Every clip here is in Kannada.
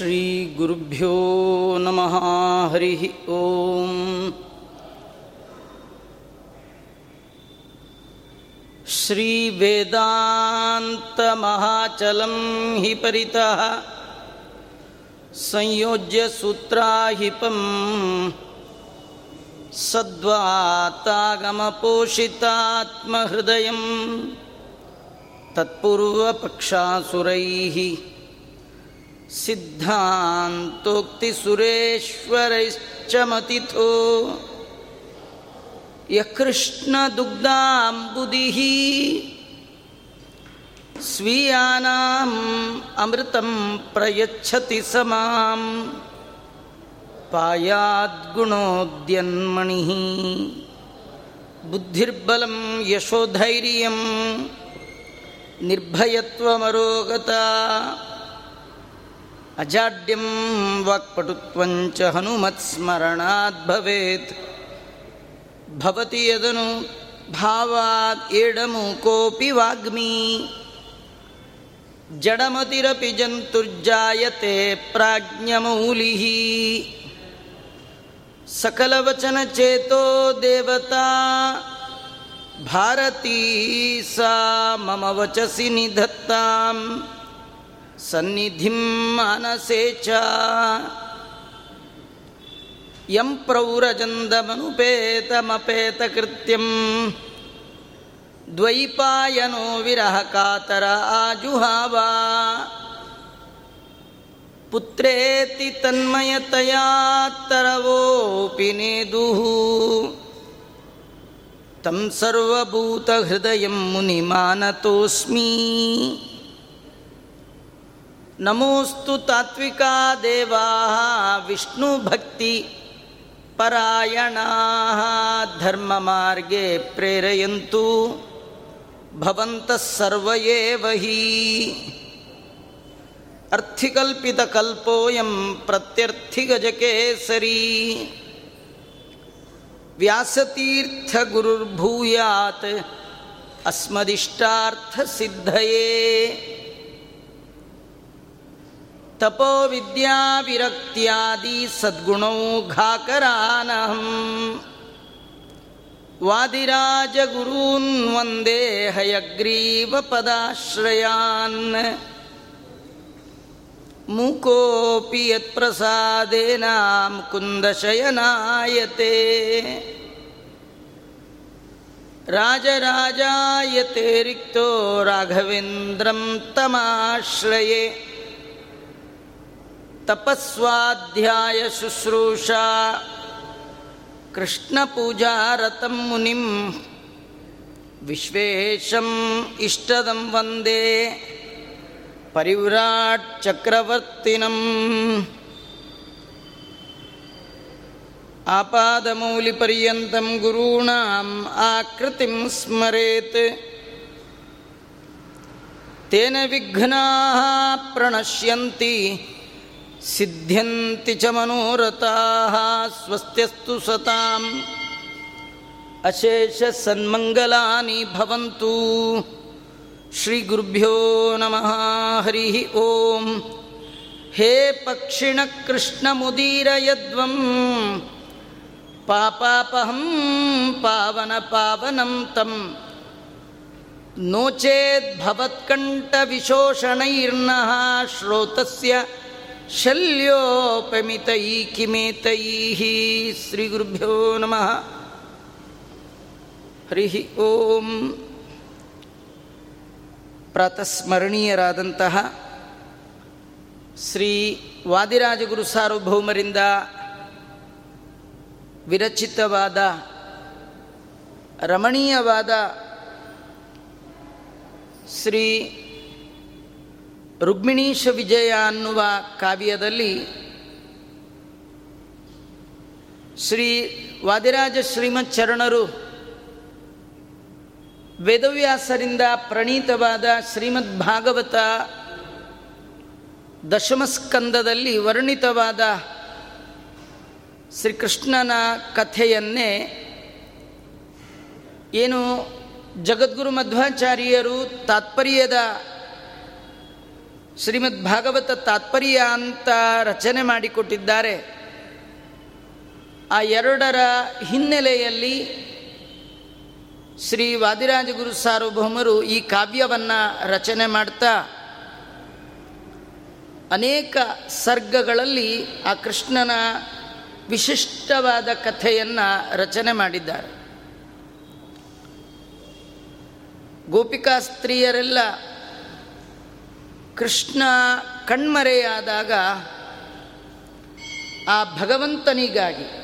श्रीगुरुभ्यो नमः हरिः ॐ श्रीवेदान्तमहाचलं हि परितः संयोज्य सूत्राहिपम् सद्वातागमपोषितात्महृदयं तत्पूर्वपक्षासुरैः सिद्धान्तोक्तिसुरेश्वरैश्च मतिथो यः कृष्णदुग्धाम्बुदिः स्वीयानाम् अमृतं प्रयच्छति स माँ पायाद्गुणोद्यन्मणिः बुद्धिर्बलं यशोधैर्यं निर्भयत्वमरोगता। अजाड्यं वाक्पटुत्वञ्च हनुमत्स्मरणात् भवेत् भवति यदनु भावात् एडमुकोऽपि वाग्मी जडमतिरपि जन्तुर्जायते प्राज्ञमौलिः सकलवचनचेतो देवता भारती सा मम वचसि निधत्ताम् ಸನ್ನಿಧಿಂ ಮನಸೆ ಯಂ ಯಂ ಪ್ರೌರಜಂದಮನುಪೇತಮಪೇತಕೃತ್ಯಂ. ದ್ವೈಪಾಯನೋ ವಿರಹ ಕಾತರ ಆಜುಹಾವ. ಪುತ್ರೇತಿ ತನ್ಮಯತಯಾ ತರವೋಪಿ ನೇದುಃ ತಂ ಸರ್ವಭೂತಹೃದಯಂ ಮುನಿಮಾನತೋಸ್ಮಿ. ನಮೋಸ್ತು ತಾತ್ವಿಕಾ ದೇವಾ ವಿಷ್ಣುಭಕ್ತಿ ಪರಾಯಣಾ ಧರ್ಮ ಮಾರ್ಗೆ ಪ್ರೇರೆಯಂತು ಭವಂತಸರ್ವೇವಹಿ ಅರ್ಥಿಕಲ್ಪಿತಕಲ್ಪೋಯಂ ಪ್ರತ್ಯರ್ಥಿಗಜಕೇಸರಿ ವ್ಯಾಸತೀರ್ಥಗುರುರ್ಭೂಯಾತ್ ಅಸ್ಮದಿಷ್ಟಾರ್ಥಸಿದ್ಧಯೇ ತಪೋ ವಿದ್ಯಾ ವಿರಕ್ತಿಯಾದಿ ಸದ್ಗುಣೌ ಘಾಕರಾನಹಂ. ವಾದಿರಾಜ ಗುರೂನ್ ವಂದೇ ಹಯಗ್ರೀವ ಪದಾಶ್ರಯಾನ್. ಮೂಕೋಪಿ ಯತ್ಪ್ರಸಾದೇನ ಮುಕುಂದಶಯನಾಯತೆ ರಾಜರಾಜಾಯತೆ ರಿಕ್ತೋ ರಾಘವೇಂದ್ರಂ ತಮಾಶ್ರಯೇ. तमाश्रये तपस्वाध्यायशुश्रूषा कृष्णपूजारतं मुनिं विश्वेशम् इष्टदं वन्दे परिव्राट् चक्रवर्तिनम् आपादमौलिपर्यन्तं गुरूणाम् आकृतिं स्मरेत् तेन विघ्नाः प्रणश्यन्ति सिद्ध्यन्ति च मनोरथाः स्वस्त्यस्तु सताम् अशेषसन्मङ्गलानि भवन्तु श्रीगुरुभ्यो नमः हरिः ॐ हे पक्षिणकृष्णमुदीरयद्वं पापापहं पावनपावनं तं नो चेद्भवत्कण्ठविशोषणैर्नः श्रोतस्य ಶಲ್ಯೋಪಮಿತೈ ಕಿಮೇತೈ ಶ್ರೀ ಗುರುಭ್ಯೋ ನಮಃ. ಹರಿ ಓಂ. ಪ್ರಾತಸ್ಮರಣೀಯರಾದಂತಹ ಶ್ರೀ ವಾದಿರಾಜಗುರು ಸಾರ್ವಭೌಮರಿಂದ ವಿರಚಿತವಾದ ರಮಣೀಯವಾದ ಶ್ರೀ ರುಕ್ಮಿಣೀಶ ವಿಜಯ ಅನ್ನುವ ಕಾವ್ಯದಲ್ಲಿ ಶ್ರೀ ವಾದಿರಾಜ ಶ್ರೀಮತ್ ಚರಣರು ವೇದವ್ಯಾಸರಿಂದ ಪ್ರಣೀತವಾದ ಶ್ರೀಮದ್ ಭಾಗವತ ದಶಮಸ್ಕಂದದಲ್ಲಿ ವರ್ಣಿತವಾದ ಶ್ರೀಕೃಷ್ಣನ ಕಥೆಯನ್ನೇ ಏನು ಜಗದ್ಗುರು ಮಧ್ವಾಚಾರ್ಯರು ತಾತ್ಪರ್ಯದ ಶ್ರೀಮದ್ ಭಾಗವತ ತಾತ್ಪರ್ಯ ಅಂತ ರಚನೆ ಮಾಡಿಕೊಟ್ಟಿದ್ದಾರೆ. ಆ ಎರಡರ ಹಿನ್ನೆಲೆಯಲ್ಲಿ ಶ್ರೀ ವಾದಿರಾಜಗುರು ಸಾರ್ವಭೌಮರು ಈ ಕಾವ್ಯವನ್ನು ರಚನೆ ಮಾಡ್ತಾ, ಅನೇಕ ಸರ್ಗಗಳಲ್ಲಿ ಆ ಕೃಷ್ಣನ ವಿಶಿಷ್ಟವಾದ ಕಥೆಯನ್ನು ರಚನೆ ಮಾಡಿದ್ದಾರೆ. ಗೋಪಿಕಾ ಸ್ತ್ರೀಯರೆಲ್ಲ ಕೃಷ್ಣ ಕಣ್ಮರೆಯಾದಾಗ ಆ ಭಗವಂತನಿಗಾಗಿ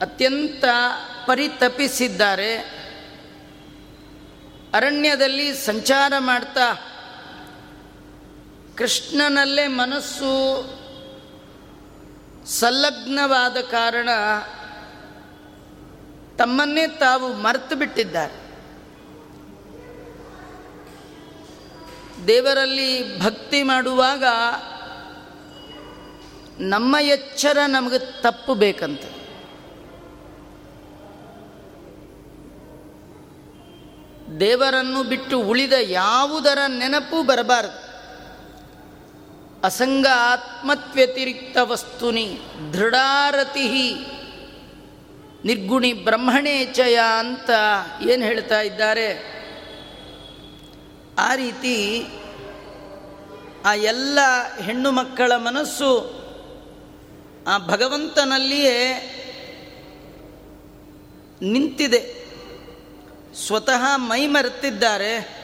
ಅತ್ಯಂತ ಪರಿತಪಿಸಿದ್ದಾರೆ. ಅರಣ್ಯದಲ್ಲಿ ಸಂಚಾರ ಮಾಡ್ತಾ ಕೃಷ್ಣನಲ್ಲೇ ಮನಸ್ಸು ಸಂಲಗ್ನವಾದ ಕಾರಣ ತಮ್ಮನ್ನೇ ತಾವು ಮರೆತು ಬಿಟ್ಟಿದ್ದಾರೆ. ದೇವರಲ್ಲಿ ಭಕ್ತಿ ಮಾಡುವಾಗ ನಮ್ಮ ಎಚ್ಚರ ನಮಗೆ ತಪ್ಪು ಬೇಕಂತ. ದೇವರನ್ನು ಬಿಟ್ಟು ಉಳಿದ ಯಾವುದರ ನೆನಪು ಬರಬಾರದು. ಅಸಂಗ ಆತ್ಮತ್ವ್ಯತಿರಿಕ್ತ ವಸ್ತುನಿ ದೃಢಾರತಿ ನಿರ್ಗುಣಿ ಬ್ರಹ್ಮಣೇಚಯ ಅಂತ ಏನು ಹೇಳ್ತಾ ಇದ್ದಾರೆ? ಆ ರೀತಿ ಆ ಎಲ್ಲ ಹೆಣ್ಣು ಮಕ್ಕಳ ಮನಸ್ಸು ಆ ಭಗವಂತನಲ್ಲಿಯೇ ನಿಂತಿದೆ. ಸ್ವತಃ ಮೈ ಮರೆತಿದ್ದಾರೆ.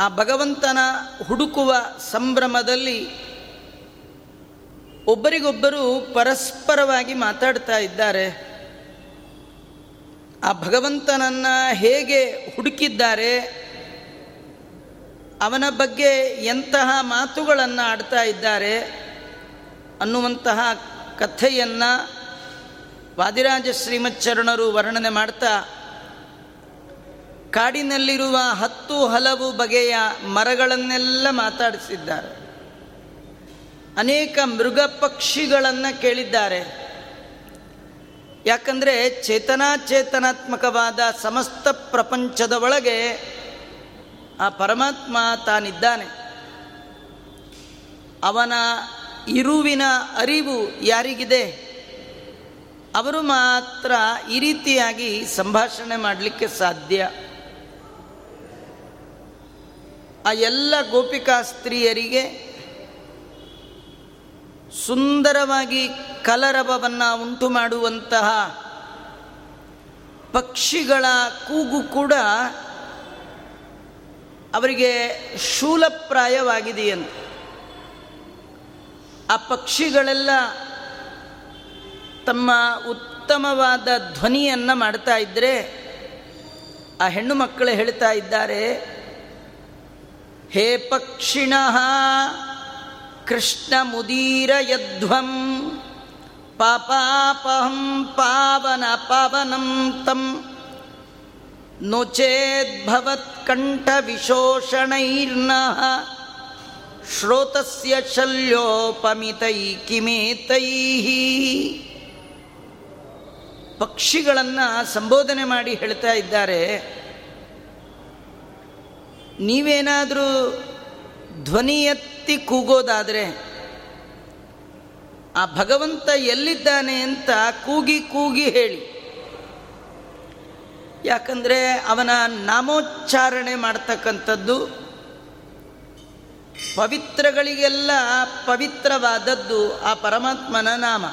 ಆ ಭಗವಂತನ ಹುಡುಕುವ ಸಂಭ್ರಮದಲ್ಲಿ ಒಬ್ಬರಿಗೊಬ್ಬರು ಪರಸ್ಪರವಾಗಿ ಮಾತಾಡ್ತಾ ಇದ್ದಾರೆ. ಆ ಭಗವಂತನನ್ನು ಹೇಗೆ ಹುಡುಕಿದ್ದಾರೆ? ಅವನ ಬಗ್ಗೆ ಎಂತಹ ಮಾತುಗಳನ್ನು ಆಡ್ತಾ ಇದ್ದಾರೆ ಅನ್ನುವಂತಹ ಕಥೆಯನ್ನು ವಾದಿರಾಜ ಶ್ರೀಮಚ್ಚರಣರು ವರ್ಣನೆ ಮಾಡ್ತಾ, ಕಾಡಿನಲ್ಲಿರುವ ಹತ್ತು ಹಲವು ಬಗೆಯ ಮರಗಳನ್ನೆಲ್ಲ ಮಾತಾಡಿಸಿದ್ದಾರೆ. ಅನೇಕ ಮೃಗ ಪಕ್ಷಿಗಳನ್ನು ಕೇಳಿದ್ದಾರೆ. ಯಾಕಂದರೆ ಚೇತನಾಚೇತನಾತ್ಮಕವಾದ ಸಮಸ್ತ ಪ್ರಪಂಚದ ಒಳಗೆ ಆ ಪರಮಾತ್ಮ ತಾನಿದ್ದಾನೆ. ಅವನ ಇರುವಿನ ಅರಿವು ಯಾರಿಗಿದೆ? ಅವರು ಮಾತ್ರ ಈ ರೀತಿಯಾಗಿ ಸಂಭಾಷಣೆ ಮಾಡಲಿಕ್ಕೆ ಸಾಧ್ಯ. ಆ ಎಲ್ಲ ಗೋಪಿಕಾ ಸ್ತ್ರೀಯರಿಗೆ ಸುಂದರವಾಗಿ ಕಲರವವನ್ನು ಉಂಟು ಮಾಡುವಂತಹ ಪಕ್ಷಿಗಳ ಕೂಗು ಕೂಡ ಅವರಿಗೆ ಶೂಲಪ್ರಾಯವಾಗಿದೆಯಂತೆ. ಆ ಪಕ್ಷಿಗಳೆಲ್ಲ ತಮ್ಮ ಉತ್ತಮವಾದ ಧ್ವನಿಯನ್ನು ಮಾಡ್ತಾ ಇದ್ದರೆ ಆ ಹೆಣ್ಣು ಮಕ್ಕಳು ಹೇಳ್ತಾ ಇದ್ದಾರೆ, ಹೇ ಪಕ್ಷಿಣ, ಕೃಷ್ಣ ಮುದೀರ ಯಧ್ವಂ, ಪಾಪಾಪಹಂ ಪಾವನ ಪಾವನಂ ತಂ. ನೋಚೇದ್ಭವತ್ಕಂಠ ವಿಶೋಷಣೈರ್ನಃ ಶ್ರೋತಸ್ಯ ಶಲ್ಯೋಪಮಿತೈ ಕಿಮೇತೈ ಪಕ್ಷಿಗಳನ್ನು ಸಂಬೋಧನೆ ಮಾಡಿ ಹೇಳ್ತಾ ಇದ್ದಾರೆ. ನೀವೇನಾದರೂ ಧ್ವನಿ ಎತ್ತಿ ಕೂಗೋದಾದರೆ ಆ ಭಗವಂತ ಎಲ್ಲಿದ್ದಾನೆ ಅಂತ ಕೂಗಿ ಕೂಗಿ ಹೇಳಿ. ಯಾಕಂದರೆ ಅವನ ನಾಮೋಚ್ಚಾರಣೆ ಮಾಡ್ತಕ್ಕಂಥದ್ದು ಪವಿತ್ರಗಳಿಗೆಲ್ಲ ಪವಿತ್ರವಾದದ್ದು ಆ ಪರಮಾತ್ಮನ ನಾಮ.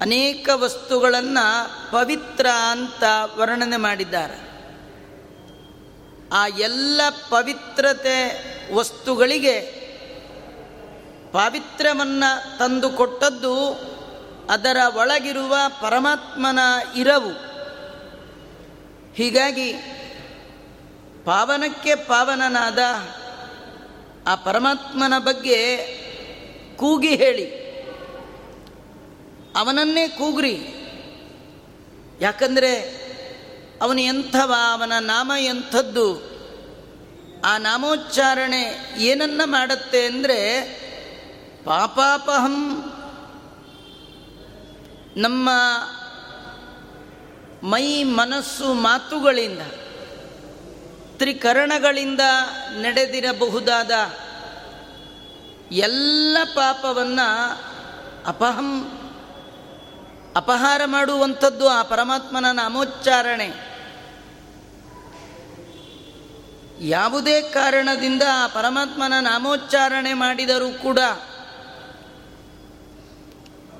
ಅನೇಕ ವಸ್ತುಗಳನ್ನು ಪವಿತ್ರ ಅಂತ ವರ್ಣನೆ ಮಾಡಿದ್ದಾರೆ. ಆ ಎಲ್ಲ ಪವಿತ್ರತೆ ವಸ್ತುಗಳಿಗೆ ಪಾವಿತ್ರ್ಯವನ್ನು ತಂದುಕೊಟ್ಟದ್ದು ಅದರ ಒಳಗಿರುವ ಪರಮಾತ್ಮನ ಇರವು. ಹೀಗಾಗಿ ಪಾವನಕ್ಕೆ ಪಾವನನಾದ ಆ ಪರಮಾತ್ಮನ ಬಗ್ಗೆ ಕೂಗಿ ಹೇಳಿ. ಅವನನ್ನೇ ಕೂಗ್ರಿ. ಯಾಕಂದರೆ ಅವನು ಎಂಥವ, ಅವನ ನಾಮ ಎಂಥದ್ದು, ಆ ನಾಮೋಚ್ಚಾರಣೆ ಏನನ್ನ ಮಾಡುತ್ತೆ ಅಂದರೆ ಪಾಪಾಪಹಂ ನಮ್ಮ ಮೈ ಮನಸ್ಸು ಮಾತುಗಳಿಂದ, ತ್ರಿಕರಣಗಳಿಂದ ನಡೆದಿರಬಹುದಾದ ಎಲ್ಲ ಪಾಪವನ್ನು ಅಪಹಂ, ಅಪಹಾರ ಮಾಡುವಂಥದ್ದು ಆ ಪರಮಾತ್ಮನ ನಾಮೋಚ್ಚಾರಣೆ. ಯಾವುದೇ ಕಾರಣದಿಂದ ಆ ಪರಮಾತ್ಮನ ನಾಮೋಚ್ಚಾರಣೆ ಮಾಡಿದರೂ ಕೂಡ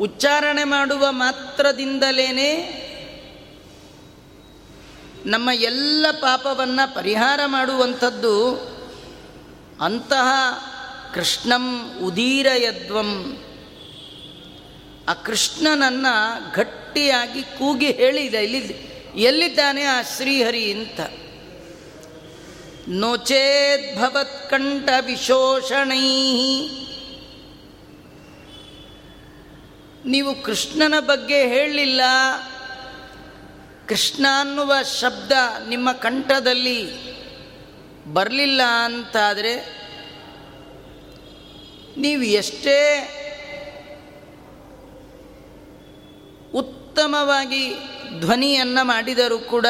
ಉಚ್ಚಾರಣೆ ಮಾಡುವ ಮಾತ್ರದಿಂದಲೇ ನಮ್ಮ ಎಲ್ಲ ಪಾಪವನ್ನು ಪರಿಹಾರ ಮಾಡುವಂಥದ್ದು ಅಂತಹ ಕೃಷ್ಣಂ ಉದೀರಯದ್ವಂ. ಆ ಕೃಷ್ಣನನ್ನು ಗಟ್ಟಿಯಾಗಿ ಕೂಗಿ ಹೇಳಿದ, ಇಲ್ಲಿ ಎಲ್ಲಿದ್ದಾನೆ ಆ ಶ್ರೀಹರಿ ಅಂತ. ನೋಚೇದ್ಭವತ್ಕಂಠ ವಿಶೋಷಣೈ. ನೀವು ಕೃಷ್ಣನ ಬಗ್ಗೆ ಹೇಳಲಿಲ್ಲ. ಕೃಷ್ಣ ಅನ್ನುವ ಶಬ್ದ ನಿಮ್ಮ ಕಂಠದಲ್ಲಿ ಬರಲಿಲ್ಲ ಅಂತಾದರೆ ನೀವು ಎಷ್ಟೇ ಉತ್ತಮವಾಗಿ ಧ್ವನಿಯನ್ನು ಮಾಡಿದರೂ ಕೂಡ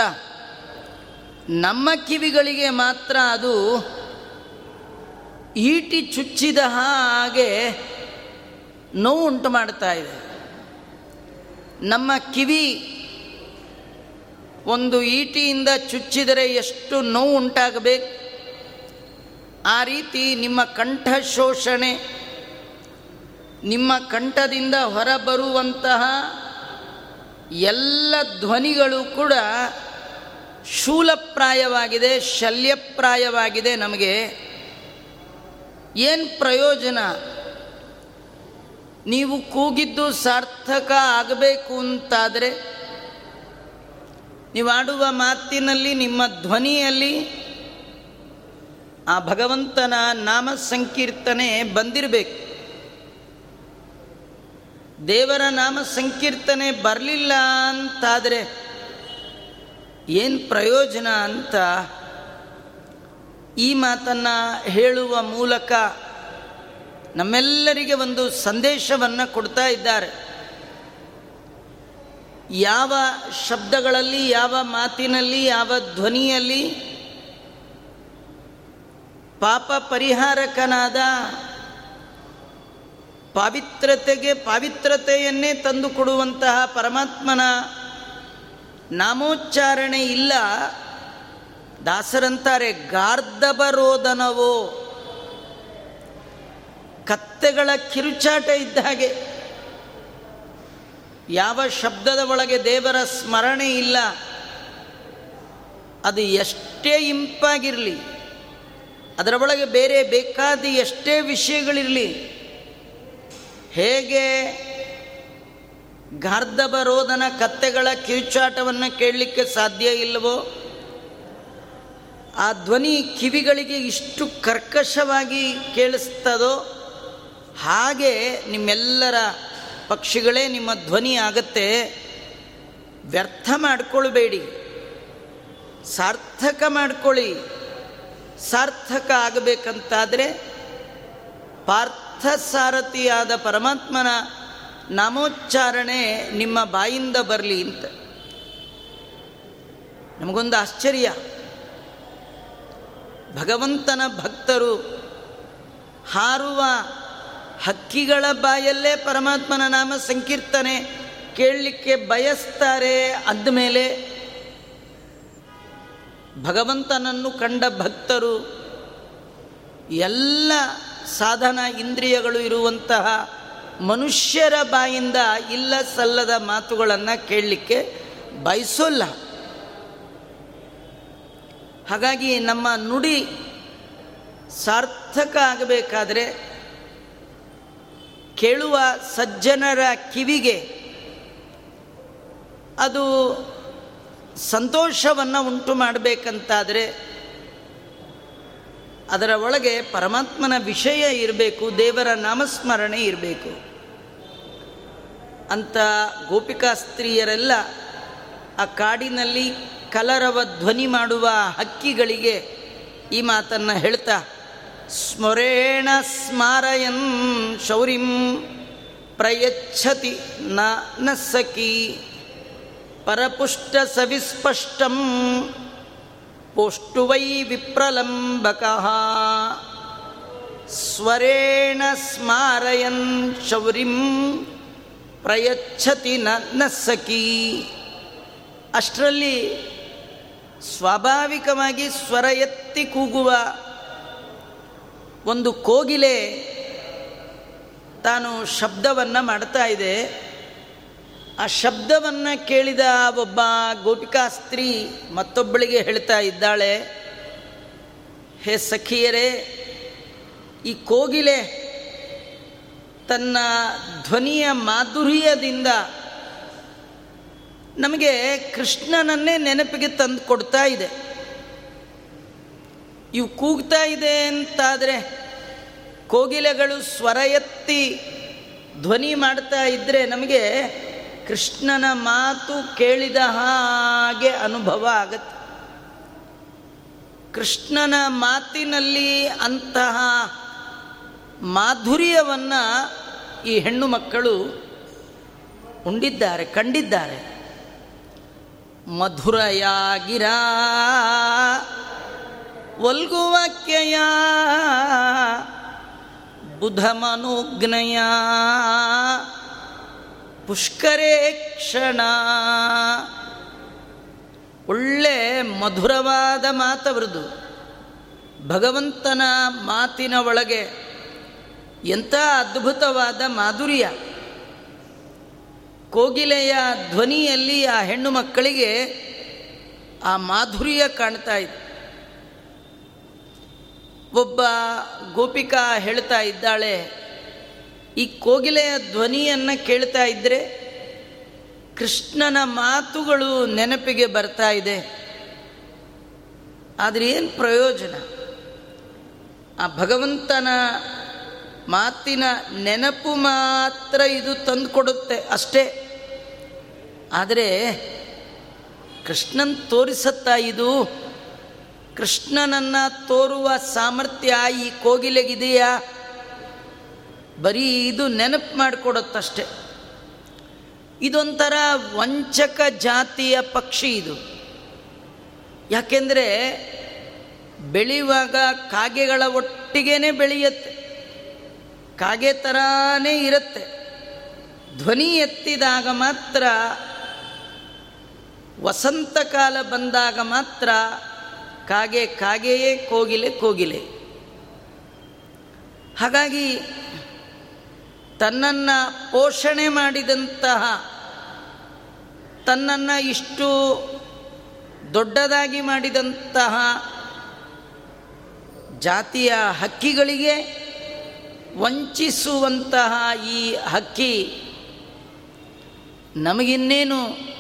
ನಮ್ಮ ಕಿವಿಗಳಿಗೆ ಮಾತ್ರ ಅದು ಈಟಿ ಚುಚ್ಚಿದ ಹಾಗೆ ನೋವು ಉಂಟು ಮಾಡ್ತಾ ಇದೆ. ನಮ್ಮ ಕಿವಿ ಒಂದು ಈಟಿಯಿಂದ ಚುಚ್ಚಿದರೆ ಎಷ್ಟು ನೋವು ಉಂಟಾಗಬೇಕು ಆ ರೀತಿ ನಿಮ್ಮ ಕಂಠ ಶೋಷಣೆ ನಿಮ್ಮ ಕಂಠದಿಂದ ಹೊರಬರುವಂತಹ ಎಲ್ಲ ಧ್ವನಿಗಳು ಕೂಡ ಶೂಲಪ್ರಾಯವಾಗಿದೆ, ಶಲ್ಯಪ್ರಾಯವಾಗಿದೆ. ನಮಗೆ ಏನು ಪ್ರಯೋಜನ? ನೀವು ಕೂಗಿದ್ದು ಸಾರ್ಥಕ ಆಗಬೇಕು ಅಂತಾದರೆ, ನೀವು ಆಡುವ ಮಾತಿನಲ್ಲಿ, ನಿಮ್ಮ ಧ್ವನಿಯಲ್ಲಿ ಆ ಭಗವಂತನ ನಾಮ ಸಂಕೀರ್ತನೆ ಬಂದಿರಬೇಕು. ದೇವರ ನಾಮ ಸಂಕೀರ್ತನೆ ಬರಲಿಲ್ಲ ಅಂತಾದರೆ ಏನು ಪ್ರಯೋಜನ ಅಂತ ಈ ಮಾತನ್ನು ಹೇಳುವ ಮೂಲಕ ನಮ್ಮೆಲ್ಲರಿಗೆ ಒಂದು ಸಂದೇಶವನ್ನು ಕೊಡ್ತಾ ಇದ್ದಾರೆ. ಯಾವ ಶಬ್ದಗಳಲ್ಲಿ, ಯಾವ ಮಾತಿನಲ್ಲಿ, ಯಾವ ಧ್ವನಿಯಲ್ಲಿ ಪಾಪ ಪರಿಹಾರಕನಾದ ಪಾವಿತ್ರತೆಗೆ ಪಾವಿತ್ರತೆಯನ್ನೇ ತಂದು ಕೊಡುವಂತಹ ಪರಮಾತ್ಮನ ನಾಮೋಚ್ಚಾರಣೆ ಇಲ್ಲ. ದಾಸರಂತಾರೆ ಗಾರ್ಧಬರೋಧನವೋ ಕತ್ತೆಗಳ ಕಿರುಚಾಟ ಇದ್ದ ಹಾಗೆ. ಯಾವ ಶಬ್ದದ ಒಳಗೆ ದೇವರ ಸ್ಮರಣೆ ಇಲ್ಲ. ಅದು ಎಷ್ಟೇ ಇಂಪಾಗಿರಲಿ, ಅದರ ಒಳಗೆ ಬೇರೆ ಬೇಕಾದ ಎಷ್ಟೇ ವಿಷಯಗಳಿರಲಿ, ಹೇಗೆ ಗಾರ್ಧಬರೋಧನ ಕತ್ತೆಗಳ ಕಿರುಚಾಟವನ್ನು ಕೇಳಲಿಕ್ಕೆ ಸಾಧ್ಯ ಇಲ್ಲವೋ, ಆ ಧ್ವನಿ ಕಿವಿಗಳಿಗೆ ಇಷ್ಟು ಕರ್ಕಶವಾಗಿ ಕೇಳಿಸ್ತದೋ ಹಾಗೆ ನಿಮ್ಮೆಲ್ಲರ ಪಕ್ಷಿಗಳೇ ನಿಮ್ಮ ಧ್ವನಿ ಆಗತ್ತೆ. ವ್ಯರ್ಥ ಮಾಡಿಕೊಳ್ಬೇಡಿ. ಸಾರ್ಥಕ ಮಾಡಿಕೊಳ್ಳಿ. ಸಾರ್ಥಕ ಆಗಬೇಕಂತಾದರೆ ಪಾರ್ಥ ಸಾರಥಿಯಾದ ಪರಮಾತ್ಮನ ನಾಮೋಚ್ಚಾರಣೆ ನಿಮ್ಮ ಬಾಯಿಂದ ಬರಲಿ ಅಂತ. ನಮಗೊಂದು ಆಶ್ಚರ್ಯ. ಭಗವಂತನ ಭಕ್ತರು ಹಾರುವ ಹಕ್ಕಿಗಳ ಬಾಯಲ್ಲೇ ಪರಮಾತ್ಮನ ನಾಮ ಸಂಕೀರ್ತನೆ ಕೇಳಲಿಕ್ಕೆ ಬಯಸ್ತಾರೆ ಅಂದಮೇಲೆ ಭಗವಂತನನ್ನು ಕಂಡ ಭಕ್ತರು ಎಲ್ಲ ಸಾಧನ ಇಂದ್ರಿಯಗಳು ಇರುವಂತಹ ಮನುಷ್ಯರ ಬಾಯಿಂದ ಇಲ್ಲ ಸಲ್ಲದ ಮಾತುಗಳನ್ನು ಕೇಳಲಿಕ್ಕೆ ಬಯಸೋಲ್ಲ. ಹಾಗಾಗಿ ನಮ್ಮ ನುಡಿ ಸಾರ್ಥಕ ಆಗಬೇಕಾದ್ರೆ ಕೇಳುವ ಸಜ್ಜನರ ಕಿವಿಗೆ ಅದು ಸಂತೋಷವನ್ನು ಉಂಟು ಮಾಡಬೇಕಂತಾದರೆ ಅದರ ಒಳಗೆ ಪರಮಾತ್ಮನ ವಿಷಯ ಇರಬೇಕು, ದೇವರ ನಾಮಸ್ಮರಣೆ ಇರಬೇಕು. ಅಂತ ಗೋಪಿಕಾ ಸ್ತ್ರೀಯರೆಲ್ಲ ಆ ಕಾಡಿನಲ್ಲಿ ಕಲರವ ಧ್ವನಿ ಮಾಡುವ ಹಕ್ಕಿಗಳಿಗೆ ಈ ಮಾತನ್ನು ಹೇಳ್ತಾ ಸ್ಮರೇಣ ಸ್ಮಾರಯನ್ ಶೌರಿಂ ಪ್ರಯಚ್ಛತಿ ನ ಸಖಿ ಪರಪುಷ್ಟ ಸವಿಸ್ಪಷ್ಟಂ ಪೋಷ್ಟುವೈ ವಿಪ್ರಲಂಬಕ. ಸ್ವರೇಣ ಸ್ಮಾರಯನ್ ಶೌರಿಂ ಪ್ರಯಚ್ಛತಿ ನ ಸಖಿ ಅಷ್ಟರಲ್ಲಿ ಸ್ವಾಭಾವಿಕವಾಗಿ ಸ್ವರ ಎತ್ತಿ ಕೂಗುವ ಒಂದು ಕೋಗಿಲೆ ತಾನು ಶಬ್ದವನ್ನು ಮಾಡ್ತಾ ಇದೆ. ಆ ಶಬ್ದವನ್ನು ಕೇಳಿದ ಒಬ್ಬ ಗೋಪಿಕಾ ಸ್ತ್ರೀ ಮತ್ತೊಬ್ಬಳಿಗೆ ಹೇಳ್ತಾ ಇದ್ದಾಳೆ, ಹೇ ಸಖಿಯರೇ, ಈ ಕೋಗಿಲೆ ತನ್ನ ಧ್ವನಿಯ ಮಾಧುರ್ಯದಿಂದ ನಮಗೆ ಕೃಷ್ಣನನ್ನೇ ನೆನಪಿಗೆ ತಂದು ಕೊಡ್ತಾ ಇದೆ. ಇವು ಕೂಗ್ತಾ ಇದೆ ಅಂತಾದರೆ ಕೋಗಿಲೆಗಳು ಸ್ವರ ಎತ್ತಿ ಧ್ವನಿ ಮಾಡ್ತಾ ಇದ್ದರೆ ನಮಗೆ ಕೃಷ್ಣನ ಮಾತು ಕೇಳಿದ ಹಾಗೆ ಅನುಭವ ಆಗತ್ತೆ. ಕೃಷ್ಣನ ಮಾತಿನಲ್ಲಿ ಅಂತಹ ಮಾಧುರ್ಯವನ್ನು ಈ ಹೆಣ್ಣು ಮಕ್ಕಳು ಉಂಡಿದ್ದಾರೆ, ಕಂಡಿದ್ದಾರೆ. ಮಧುರಯಾಗಿರ ಒಲ್ಗುವಾಕ್ಯಯ ಬುಧಮನುಗ್ನಯ ಪುಷ್ಕರೇ ಕ್ಷಣ. ಒಳ್ಳೆ ಮಧುರವಾದ ಮಾತವರದು. ಭಗವಂತನ ಮಾತಿನ ಒಳಗೆ ಎಂಥ ಅದ್ಭುತವಾದ ಮಾಧುರ್ಯ. ಕೋಗಿಲೆಯ ಧ್ವನಿಯಲ್ಲಿ ಆ ಹೆಣ್ಣು ಮಕ್ಕಳಿಗೆ ಆ ಮಾಧುರ್ಯ ಕಾಣ್ತಾ ಇದೆ ಒಬ್ಬ ಗೋಪಿಕಾ ಹೇಳ್ತಾ ಇದ್ದಾಳೆ, ಈ ಕೋಗಿಲೆಯ ಧ್ವನಿಯನ್ನು ಕೇಳ್ತಾ ಇದ್ದರೆ ಕೃಷ್ಣನ ಮಾತುಗಳು ನೆನಪಿಗೆ ಬರ್ತಾ ಇದೆ. ಆದರೆ ಏನು ಪ್ರಯೋಜನ? ಆ ಭಗವಂತನ ಮಾತಿನ ನೆನಪು ಮಾತ್ರ ಇದು ತಂದುಕೊಡುತ್ತೆ ಅಷ್ಟೇ. ಆದರೆ ಕೃಷ್ಣನ್ ತೋರಿಸತ್ತಾ ಇದು ಕೃಷ್ಣನನ್ನು ತೋರುವ ಸಾಮರ್ಥ್ಯ ಈ ಕೋಗಿಲೆಗಿದೆಯಾ? ಬರೀ ಇದು ನೆನಪು ಮಾಡಿಕೊಡುತ್ತಷ್ಟೆ. ಇದೊಂಥರ ವಂಚಕ ಜಾತಿಯ ಪಕ್ಷಿ ಇದು. ಯಾಕೆಂದರೆ ಬೆಳೆಯುವಾಗ ಕಾಗೆಗಳ ಒಟ್ಟಿಗೇ ಬೆಳೆಯುತ್ತೆ. ಕಾಗೆ ಥರಾನೇ ಇರುತ್ತೆ. ಧ್ವನಿ ಎತ್ತಿದಾಗ ಮಾತ್ರ, ವಸಂತ ಕಾಲ ಬಂದಾಗ ಮಾತ್ರ ಕಾಗೆ, ಕಾಗೆಯೇ ಕೋಗಿಲೆ ಕೋಗಿಲೆ. ಹಾಗಾಗಿ ತನ್ನನ್ನು ಪೋಷಣೆ ಮಾಡಿದಂತಹ, ತನ್ನನ್ನು ಇಷ್ಟು ದೊಡ್ಡದಾಗಿ ಮಾಡಿದಂತಹ ಜಾತಿಯ ಹಕ್ಕಿಗಳಿಗೆ ವಂಚಿಸುವಂತಹ ಈ ಹಕ್ಕಿ ನಮಗಿನ್ನೇನು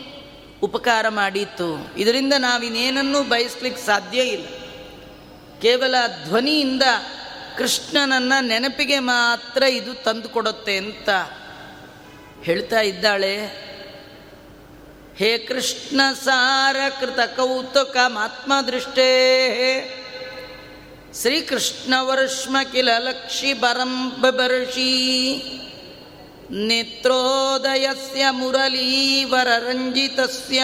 ಉಪಕಾರ ಮಾಡಿತ್ತು. ಇದರಿಂದ ನಾವಿನ್ನೇನನ್ನೂ ಬಯಸ್ಲಿಕ್ಕೆ ಸಾಧ್ಯ ಇಲ್ಲ. ಕೇವಲ ಧ್ವನಿಯಿಂದ ಕೃಷ್ಣನನ್ನು ನೆನಪಿಗೆ ಮಾತ್ರ ಇದು ತಂದುಕೊಡುತ್ತೆ ಅಂತ ಹೇಳ್ತಾ ಇದ್ದಾಳೆ. ಹೇ ಕೃಷ್ಣ ಸಾರ ಕೃತ ಕೌತುಕ ಮಾತ್ಮ ದೃಷ್ಟೇ. ಶ್ರೀಕೃಷ್ಣ ಕೃಷ್ಣವರ್ಷ್ಮ ಕಿಲ ಲಕ್ಷಿ ಬರಂ ಬಬರ್ಷಿ ನೇತ್ರೋದಯಸ್ಯ ಮುರಳೀವರರಂಜಿತಸ್ಯ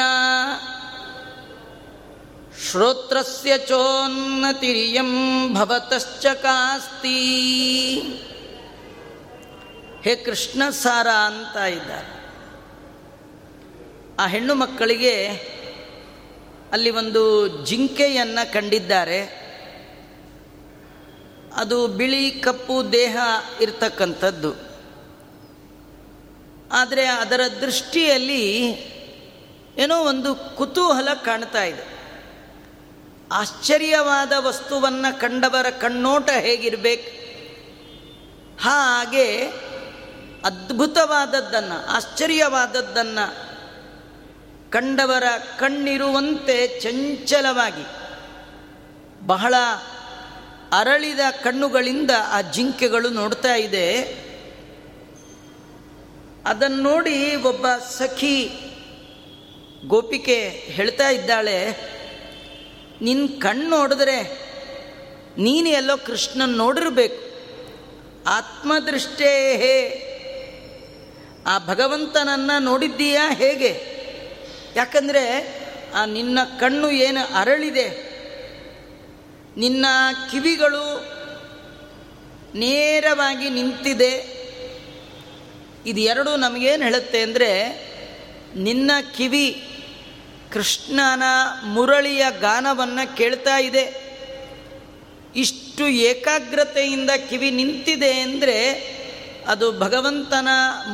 ಶ್ರೋತ್ರಸ್ಯ ಚೋನ್ನತಿರಿಯಂ ಭವತಶ್ಚ ಕಾಸ್ತಿ ಹೇ ಕೃಷ್ಣ ಸಾರ ಅಂತ ಇದ್ದಾರೆ. ಆ ಹೆಣ್ಣು ಮಕ್ಕಳಿಗೆ ಅಲ್ಲಿ ಒಂದು ಜಿಂಕೆಯನ್ನು ಕಂಡಿದ್ದಾರೆ. ಅದು ಬಿಳಿ ಕಪ್ಪು ದೇಹ ಇರ್ತಕ್ಕಂಥದ್ದು. ಆದರೆ ಅದರ ದೃಷ್ಟಿಯಲ್ಲಿ ಏನೋ ಒಂದು ಕುತೂಹಲ ಕಾಣ್ತಾ ಇದೆ. ಆಶ್ಚರ್ಯವಾದ ವಸ್ತುವನ್ನು ಕಂಡವರ ಕಣ್ಣೋಟ ಹೇಗಿರಬೇಕು? ಹಾಗೆ ಅದ್ಭುತವಾದದ್ದನ್ನು, ಆಶ್ಚರ್ಯವಾದದ್ದನ್ನು ಕಂಡವರ ಕಣ್ಣಿರುವಂತೆ ಚಂಚಲವಾಗಿ, ಬಹಳ ಅರಳಿದ ಕಣ್ಣುಗಳಿಂದ ಆ ಜಿಂಕೆಗಳು ನೋಡ್ತಾ ಇದೆ. ಅದನ್ನು ನೋಡಿ ಒಬ್ಬ ಸಖಿ ಗೋಪಿಕೆ ಹೇಳ್ತಾ ಇದ್ದಾಳೆ ನಿನ್ನ ಕಣ್ಣು ನೋಡಿದ್ರೆ ನೀನು ಎಲ್ಲೋ ಕೃಷ್ಣನ್ ನೋಡಿರ್ಬೇಕು. ಆತ್ಮದೃಷ್ಟೇ ಹೇ. ಆ ಭಗವಂತನನ್ನು ನೋಡಿದ್ದೀಯಾ ಹೇಗೆ? ಯಾಕಂದರೆ ಆ ನಿನ್ನ ಕಣ್ಣು ಏನು ಅರಳಿದೆ. ನಿನ್ನ ಕಿವಿಗಳು ನೇರವಾಗಿ ನಿಂತಿದೆ. ಇದು ಎರಡೂ ನಮಗೇನು ಹೇಳುತ್ತೆ ಅಂದರೆ, ನಿನ್ನ ಕಿವಿ ಕೃಷ್ಣನ ಮುರಳಿಯ ಗಾನವನ್ನು ಕೇಳ್ತಾ ಇದೆ. ಇಷ್ಟು ಏಕಾಗ್ರತೆಯಿಂದ ಕಿವಿ ನಿಂತಿದೆ ಅಂದರೆ, ಅದು ಭಗವಂತನ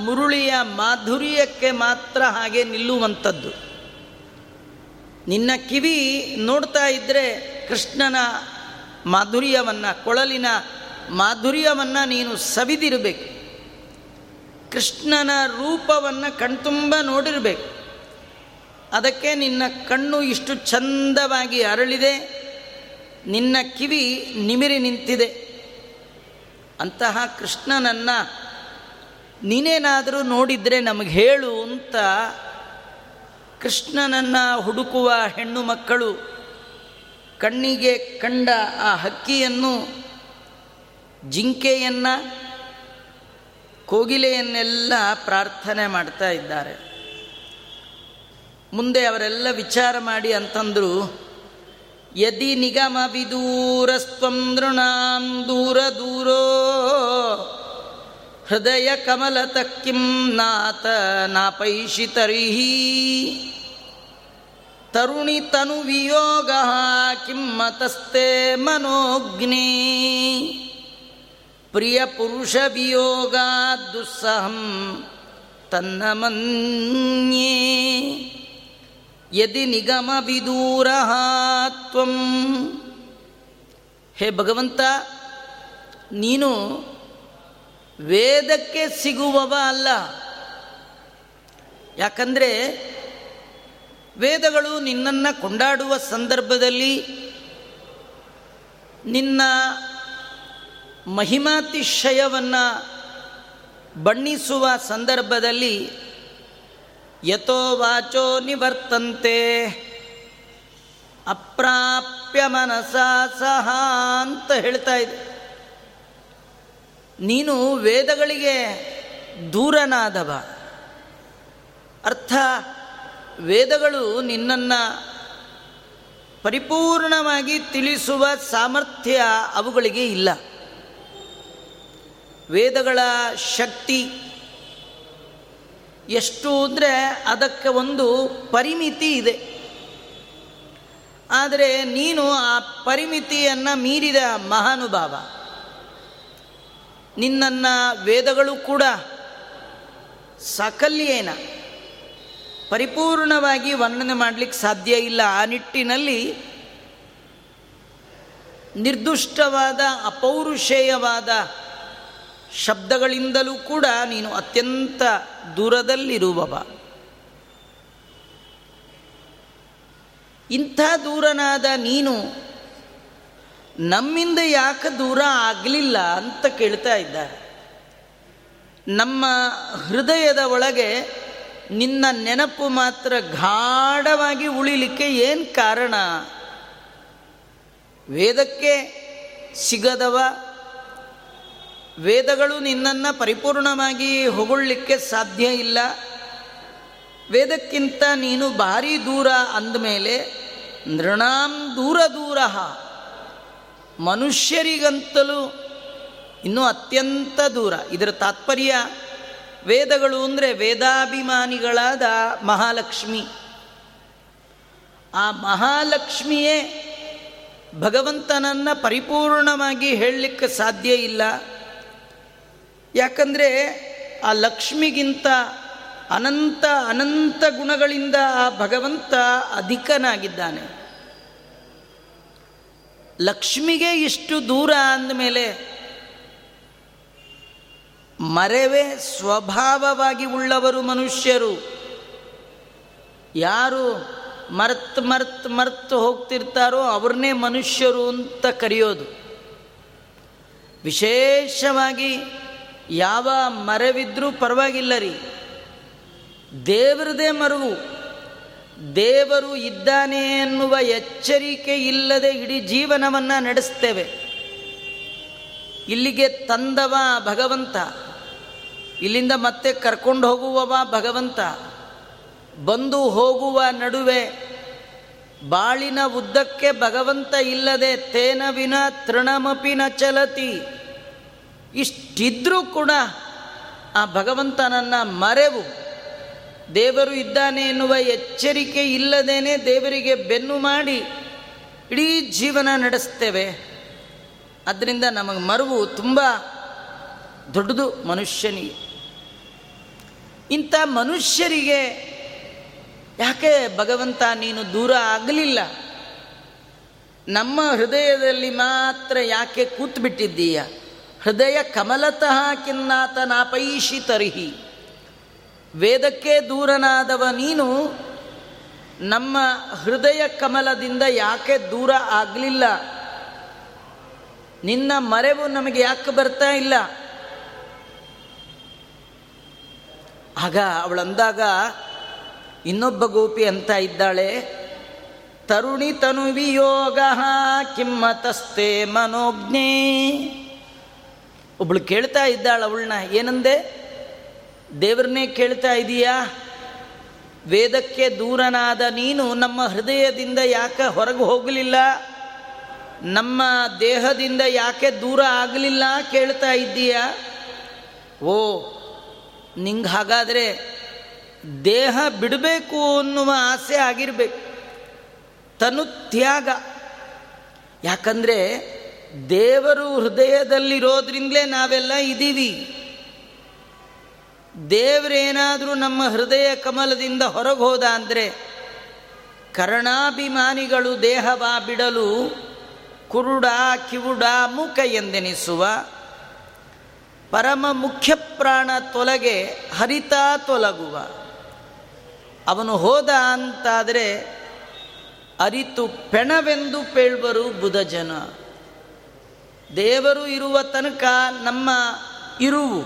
ಮುರುಳಿಯ ಮಾಧುರ್ಯಕ್ಕೆ ಮಾತ್ರ ಹಾಗೆ ನಿಲ್ಲುವಂಥದ್ದು. ನಿನ್ನ ಕಿವಿ ನೋಡ್ತಾ ಇದ್ದರೆ ಕೃಷ್ಣನ ಮಾಧುರ್ಯವನ್ನು, ಕೊಳಲಿನ ಮಾಧುರ್ಯವನ್ನು ನೀನು ಸವಿದಿರಬೇಕು. ಕೃಷ್ಣನ ರೂಪವನ್ನು ಕಣ್ತುಂಬ ನೋಡಿರಬೇಕು. ಅದಕ್ಕೆ ನಿನ್ನ ಕಣ್ಣು ಇಷ್ಟು ಚಂದವಾಗಿ ಅರಳಿದೆ, ನಿನ್ನ ಕಿವಿ ನಿಮಿರಿ ನಿಂತಿದೆ. ಅಂತಹ ಕೃಷ್ಣನನ್ನು ನೀನೇನಾದರೂ ನೋಡಿದರೆ ನಮಗೆ ಹೇಳು ಅಂತ ಕೃಷ್ಣನನ್ನು ಹುಡುಕುವ ಹೆಣ್ಣು ಮಕ್ಕಳು ಕಣ್ಣಿಗೆ ಕಂಡ ಆ ಹಕ್ಕಿಯನ್ನು, ಜಿಂಕೆಯನ್ನು ಕೋಗಿಲೆಯನ್ನೆಲ್ಲ ಪ್ರಾರ್ಥನೆ ಮಾಡ್ತಾ ಇದ್ದಾರೆ. ಮುಂದೆ ಅವರೆಲ್ಲ ವಿಚಾರ ಮಾಡಿ ಅಂತಂದರು, ಯದಿ ನಿಗಮ ವಿದೂರಸ್ತ್ವಂ ನೃಣಾಂ ದೂರ ದೂರೋ, ಹೃದಯ ಕಮಲತ ಕಿಂ ನಾತ ನಾಪೈಷಿ ತರ್ಹಿ, ತರುಣಿ ತನು ವಿಯೋಗ ಕಿಮ್ಮತಸ್ತೆ ಮನೋಗ್ನೇ ಪ್ರಿಯ ಪುರುಷ ವಿಯೋಗ ದುಸ್ಸಹಂ ತನ್ನ ಮನ್ಯೇ. ಯದಿ ನಿಗಮ ವಿದೂರ ತ್ವಂ. ಹೇ ಭಗವಂತ, ನೀನು ವೇದಕ್ಕೆ ಸಿಗುವವ ಅಲ್ಲ. ಯಾಕಂದರೆ ವೇದಗಳು ನಿನ್ನನ್ನು ಕೊಂಡಾಡುವ ಸಂದರ್ಭದಲ್ಲಿ ನಿನ್ನ ಮಹಿಮಾತಿಶಯವನ್ನು ಬಣ್ಣಿಸುವ ಸಂದರ್ಭದಲ್ಲಿ ಯಥೋ ವಾಚೋ ನಿವರ್ತಂತೆ ಅಪ್ರಾಪ್ಯ ಮನಸ ಸಹ ಅಂತ ಹೇಳ್ತಾ ಇದೆ. ನೀನು ವೇದಗಳಿಗೆ ದೂರನಾದವ. ಅರ್ಥ, ವೇದಗಳು ನಿನ್ನನ್ನು ಪರಿಪೂರ್ಣವಾಗಿ ತಿಳಿಸುವ ಸಾಮರ್ಥ್ಯ ಅವುಗಳಿಗೆ ಇಲ್ಲ. ವೇದಗಳ ಶಕ್ತಿ. ಎಷ್ಟು ಅಂದರೆ ಅದಕ್ಕೆ ಒಂದು ಪರಿಮಿತಿ ಇದೆ. ಆದರೆ ನೀನು ಆ ಪರಿಮಿತಿಯನ್ನು ಮೀರಿದ ಮಹಾನುಭಾವ. ನಿನ್ನನ್ನು ವೇದಗಳು ಕೂಡ ಸಾಕಲ್ಯೇನ. ಪರಿಪೂರ್ಣವಾಗಿ ವರ್ಣನೆ ಮಾಡಲಿಕ್ಕೆ ಸಾಧ್ಯ ಇಲ್ಲ. ಆ ನಿಟ್ಟಿನಲ್ಲಿ ನಿರ್ದುಷ್ಟವಾದ ಅಪೌರುಷೇಯವಾದ ಶಬ್ದಗಳಿಂದಲೂ ಕೂಡ ನೀನು ಅತ್ಯಂತ ದೂರದಲ್ಲಿರುವವ. ಇಂಥ ದೂರನಾದ ನೀನು ನಮ್ಮಿಂದ ಯಾಕೆ ದೂರ ಆಗಲಿಲ್ಲ ಅಂತ ಕೇಳ್ತಾ ಇದ್ದಾರೆ ನಮ್ಮ ಹೃದಯದ ಒಳಗೆ ನಿನ್ನ ನೆನಪು ಮಾತ್ರ ಗಾಢವಾಗಿ ಉಳಿಲಿಕ್ಕೆ ಏನು ಕಾರಣ? ವೇದಕ್ಕೆ ಸಿಗದವ? ವೇದಗಳು ನಿನ್ನನ್ನು ಪರಿಪೂರ್ಣವಾಗಿ ಹೊಗಳಲಿಕ್ಕೆ ಸಾಧ್ಯ ಇಲ್ಲ. ವೇದಕ್ಕಿಂತ ನೀನು ಭಾರಿ ದೂರ ಅಂದಮೇಲೆ ನೃಣಾಂ ದೂರ ದೂರ. ಮನುಷ್ಯರಿಗಂತಲೂ ಇನ್ನೂ ಅತ್ಯಂತ ದೂರ. ಇದರ ತಾತ್ಪರ್ಯ ವೇದಗಳು ಅಂದರೆ ವೇದಾಭಿಮಾನಿಗಳಾದ ಮಹಾಲಕ್ಷ್ಮಿ. ಆ ಮಹಾಲಕ್ಷ್ಮಿಯೇ ಭಗವಂತನನ್ನು ಪರಿಪೂರ್ಣವಾಗಿ ಹೇಳಲಿಕ್ಕೆ ಸಾಧ್ಯ ಇಲ್ಲ. ಯಾಕಂದರೆ ಆ ಲಕ್ಷ್ಮಿಗಿಂತ ಅನಂತ ಅನಂತ ಗುಣಗಳಿಂದ ಆ ಭಗವಂತ ಅಧಿಕನಾಗಿದ್ದಾನೆ. ಲಕ್ಷ್ಮಿಗೆ ಇಷ್ಟು ದೂರ ಅಂದಮೇಲೆ ಮರೆವೇ ಸ್ವಭಾವವಾಗಿ ಉಳ್ಳವರು ಮನುಷ್ಯರು. ಯಾರು ಮರ್ತ್ ಮರ್ತ್ ಮರ್ತ್ ಹೋಗ್ತಿರ್ತಾರೋ ಅವ್ರನ್ನೇ ಮನುಷ್ಯರು ಅಂತ ಕರೆಯೋದು. ವಿಶೇಷವಾಗಿ ಯಾವ ಮರವಿದ್ರೂ ಪರವಾಗಿಲ್ಲ ರೀ. ದೇವರದೇ ಮರವು. ದೇವರು ಇದ್ದಾನೆ ಎನ್ನುವ ಎಚ್ಚರಿಕೆ ಇಲ್ಲದೆ ಇಡೀ ಜೀವನವನ್ನು ನಡೆಸ್ತೇವೆ. ಇಲ್ಲಿಗೆ ತಂದವ ಭಗವಂತ. ಇಲ್ಲಿಂದ ಮತ್ತೆ ಕರ್ಕೊಂಡು ಹೋಗುವವ ಭಗವಂತ. ಬಂದು ಹೋಗುವ ನಡುವೆ ಬಾಳಿನ ಉದ್ದಕ್ಕೆ ಭಗವಂತ ಇಲ್ಲದೆ ತೇನ ತೃಣಮಪಿನ ಚಲತಿ. ಇಷ್ಟಿದ್ರೂ ಕೂಡ ಆ ಭಗವಂತನನ್ನು ಮರೆವು. ದೇವರು ಇದ್ದಾನೆ ಎನ್ನುವ ಎಚ್ಚರಿಕೆ ಇಲ್ಲದೇನೆ ದೇವರಿಗೆ ಬೆನ್ನು ಮಾಡಿ ಇಡೀ ಜೀವನ ನಡೆಸ್ತೇವೆ. ಅದರಿಂದ ನಮಗೆ ಮರವು ತುಂಬ ದೊಡ್ಡದು ಮನುಷ್ಯನಿಗೆ. ಇಂಥ ಮನುಷ್ಯರಿಗೆ ಯಾಕೆ ಭಗವಂತ ನೀನು ದೂರ ಆಗಲಿಲ್ಲ? ನಮ್ಮ ಹೃದಯದಲ್ಲಿ ಮಾತ್ರ ಯಾಕೆ ಕೂತ್ಬಿಟ್ಟಿದ್ದೀಯ? ಹೃದಯ ಕಮಲತಃ ಕಿನ್ನಾತ ನಾಪೈಷಿ ತರ್ಹಿ. ವೇದಕ್ಕೆ ದೂರನಾದವ ನೀನು, ನಮ್ಮ ಹೃದಯ ಕಮಲದಿಂದ ಯಾಕೆ ದೂರ ಆಗಲಿಲ್ಲ? ನಿನ್ನ ಮರೆವು ನಮಗೆ ಯಾಕೆ ಬರ್ತಾ ಇಲ್ಲ? ಆಗ ಅವಳಂದಾಗ, ಇನ್ನೊಬ್ಬ ಗೋಪಿ ಅಂತ ಇದ್ದಾಳೆ, ತರುಣಿ ತನುವಿಯೋಗ ಕಿಮ್ಮತಸ್ತೆ ಮನೋಜ್ಞೆ. ಒಬ್ಳು ಕೇಳ್ತಾ ಇದ್ದಾಳ ಅವಳನ್ನ, ಏನಂದೆ? ದೇವ್ರನ್ನೇ ಕೇಳ್ತಾ ಇದೀಯಾ? ವೇದಕ್ಕೆ ದೂರನಾದ ನೀನು ನಮ್ಮ ಹೃದಯದಿಂದ ಯಾಕೆ ಹೊರಗೆ ಹೋಗಲಿಲ್ಲ? ನಮ್ಮ ದೇಹದಿಂದ ಯಾಕೆ ದೂರ ಆಗಲಿಲ್ಲ ಕೇಳ್ತಾ ಇದ್ದೀಯ? ಓ, ನಿಂಗೆ ಹಾಗಾದರೆ ದೇಹ ಬಿಡಬೇಕು ಅನ್ನುವ ಆಸೆ ಆಗಿರಬೇಕು. ತನು ತ್ಯಾಗ. ಯಾಕಂದರೆ ದೇವರು ಹೃದಯದಲ್ಲಿರೋದ್ರಿಂದಲೇ ನಾವೆಲ್ಲ ಇದ್ದೀವಿ ದೇವರೇನಾದರೂ ನಮ್ಮ ಹೃದಯ ಕಮಲದಿಂದ ಹೊರಗೆ ಹೋದ ಅಂದರೆ ಕರ್ಣಾಭಿಮಾನಿಗಳು ದೇಹವ ಬಿಡಲು ಕುರುಡ ಕಿವುಡ ಮೂಕ ಎಂದೆನಿಸುವ ಪರಮ ಮುಖ್ಯ ಪ್ರಾಣ ತೊಲಗೆ ಹರಿತ ತೊಲಗುವ. ಅವನು ಹೋದ ಅಂತಾದರೆ ಅರಿತು ಪೆಣವೆಂದು ಪೇಳ್ಬರು ಬುಧ ಜನ ದೇವರು ಇರುವ ತನಕ ನಮ್ಮ ಇರುವು.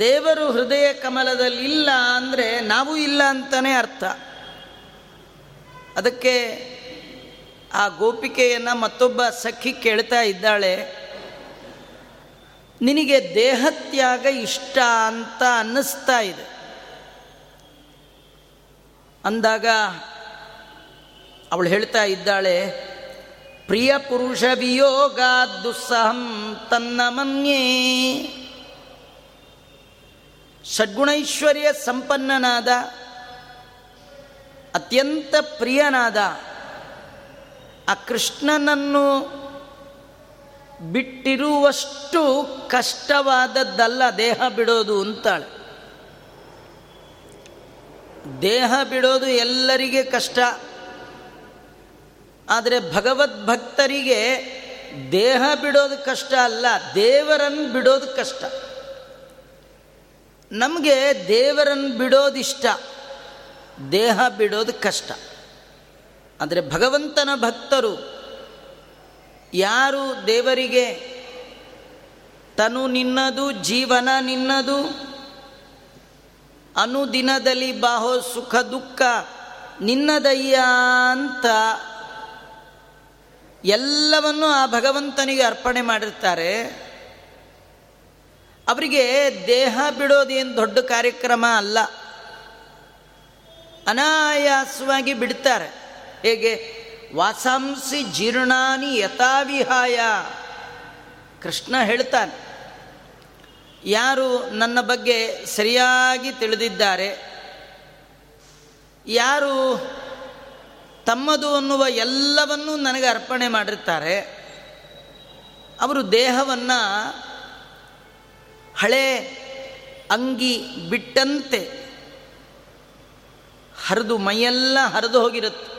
ದೇವರು ಹೃದಯ ಕಮಲದಲ್ಲಿ ಇಲ್ಲ ಅಂದರೆ ನಾವು ಇಲ್ಲ ಅಂತಲೇ ಅರ್ಥ. ಅದಕ್ಕೆ ಆ ಗೋಪಿಕೆಯನ್ನು ಮತ್ತೊಬ್ಬ ಸಖಿ ಕೇಳ್ತಾ ಇದ್ದಾಳೆ, ನಿನಗೆ ದೇಹತ್ಯಾಗ ಇಷ್ಟ ಅಂತ ಅನ್ನಿಸ್ತಾ ಇದೆ. ಅಂದಾಗ ಅವಳು ಹೇಳ್ತಾ ಇದ್ದಾಳೆ ಪ್ರಿಯ ಪುರುಷ ವಿಯೋಗ ದುಸ್ಸಹಂ ತನ್ನ ಮನ್ಯೇ. ಷಡ್ಗುಣೈಶ್ವರ್ಯ ಸಂಪನ್ನನಾದ, ಅತ್ಯಂತ ಪ್ರಿಯನಾದ ಆ ಕೃಷ್ಣನನ್ನು ಬಿಟ್ಟಿರುವಷ್ಟು ಕಷ್ಟವಾದದ್ದಲ್ಲ, ದೇಹ ಬಿಡೋದು ಅಂತಾಳೆ. ದೇಹ ಬಿಡೋದು ಎಲ್ಲರಿಗೆ ಕಷ್ಟ. ಆದರೆ ಭಗವದ್ಭಕ್ತರಿಗೆ ದೇಹ ಬಿಡೋದು ಕಷ್ಟ ಅಲ್ಲ ದೇವರನ್ನು ಬಿಡೋದು ಕಷ್ಟ. ನಮಗೆ ದೇವರನ್ನು ಬಿಡೋದಿಷ್ಟ, ದೇಹ ಬಿಡೋದು ಕಷ್ಟ. ಆದರೆ ಭಗವಂತನ ಭಕ್ತರು ಯಾರು ದೇವರಿಗೆ? ತನು ನಿನ್ನದು, ಜೀವನ ನಿನ್ನದು, ಅನುದಿನದಲ್ಲಿ ಬಾಹೋ ಸುಖ ದುಃಖ ನಿನ್ನದಯ್ಯ ಅಂತ ಎಲ್ಲವನ್ನು ಆ ಭಗವಂತನಿಗೆ ಅರ್ಪಣೆ ಮಾಡಿರ್ತಾರೆ. ಅವರಿಗೆ ದೇಹ ಬಿಡೋದೇನು ದೊಡ್ಡ ಕಾರ್ಯಕ್ರಮ ಅಲ್ಲ. ಅನಾಯಾಸವಾಗಿ ಬಿಡ್ತಾರೆ. ಹೇಗೆ? ವಾಸಾಂಸಿ ಜೀರ್ಣಾನಿ ಯಥಾವಿಹಾಯ. ಕೃಷ್ಣ ಹೇಳ್ತಾನೆ, ಯಾರು ನನ್ನ ಬಗ್ಗೆ ಸರಿಯಾಗಿ ತಿಳಿದಿದ್ದಾರೆ, ಯಾರು ತಮ್ಮದು ಅನ್ನುವ ಎಲ್ಲವನ್ನೂ ನನಗೆ ಅರ್ಪಣೆ ಮಾಡಿರ್ತಾರೆ. ಅವರು ದೇಹವನ್ನು ಹಳೆ ಅಂಗಿ ಬಿಟ್ಟಂತೆ ಹರಿದು ಮೈಯೆಲ್ಲ ಹರಿದು ಹೋಗಿರುತ್ತೆ.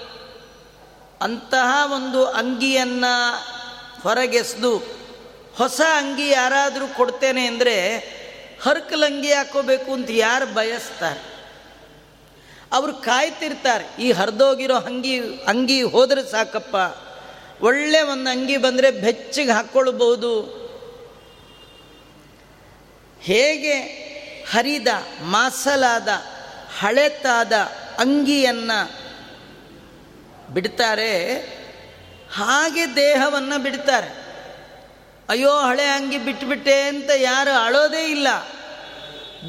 ಅಂತಹ ಒಂದು ಅಂಗಿಯನ್ನು ಹೊರಗೆಸೆದು ಹೊಸ ಅಂಗಿ ಯಾರಾದರೂ ಕೊಡ್ತೇನೆ ಅಂದರೆ ಹರ್ಕಲಂಗಿ ಹಾಕೋಬೇಕು ಅಂತ ಯಾರು ಬಯಸ್ತಾರೆ? ಅವರು ಕಾಯ್ತಿರ್ತಾರೆ, ಈ ಹರಿದೋಗಿರೋ ಅಂಗಿ ಅಂಗಿ ಹೋದರೆ ಸಾಕಪ್ಪ. ಒಳ್ಳೆ ಒಂದು ಅಂಗಿ ಬಂದರೆ ಬೆಚ್ಚಗೆ ಹಾಕ್ಕೊಳ್ಬಹುದು ಹೇಗೆ ಹರಿದ, ಮಾಸಲಾದ, ಹಳೆತಾದ ಅಂಗಿಯನ್ನು ಬಿಡ್ತಾರೆ, ಹಾಗೆ ದೇಹವನ್ನು ಬಿಡ್ತಾರೆ. ಅಯ್ಯೋ, ಹಳೆ ಅಂಗಿ ಬಿಟ್ಬಿಟ್ಟೆ ಅಂತ ಯಾರು ಅಳೋದೇ ಇಲ್ಲ.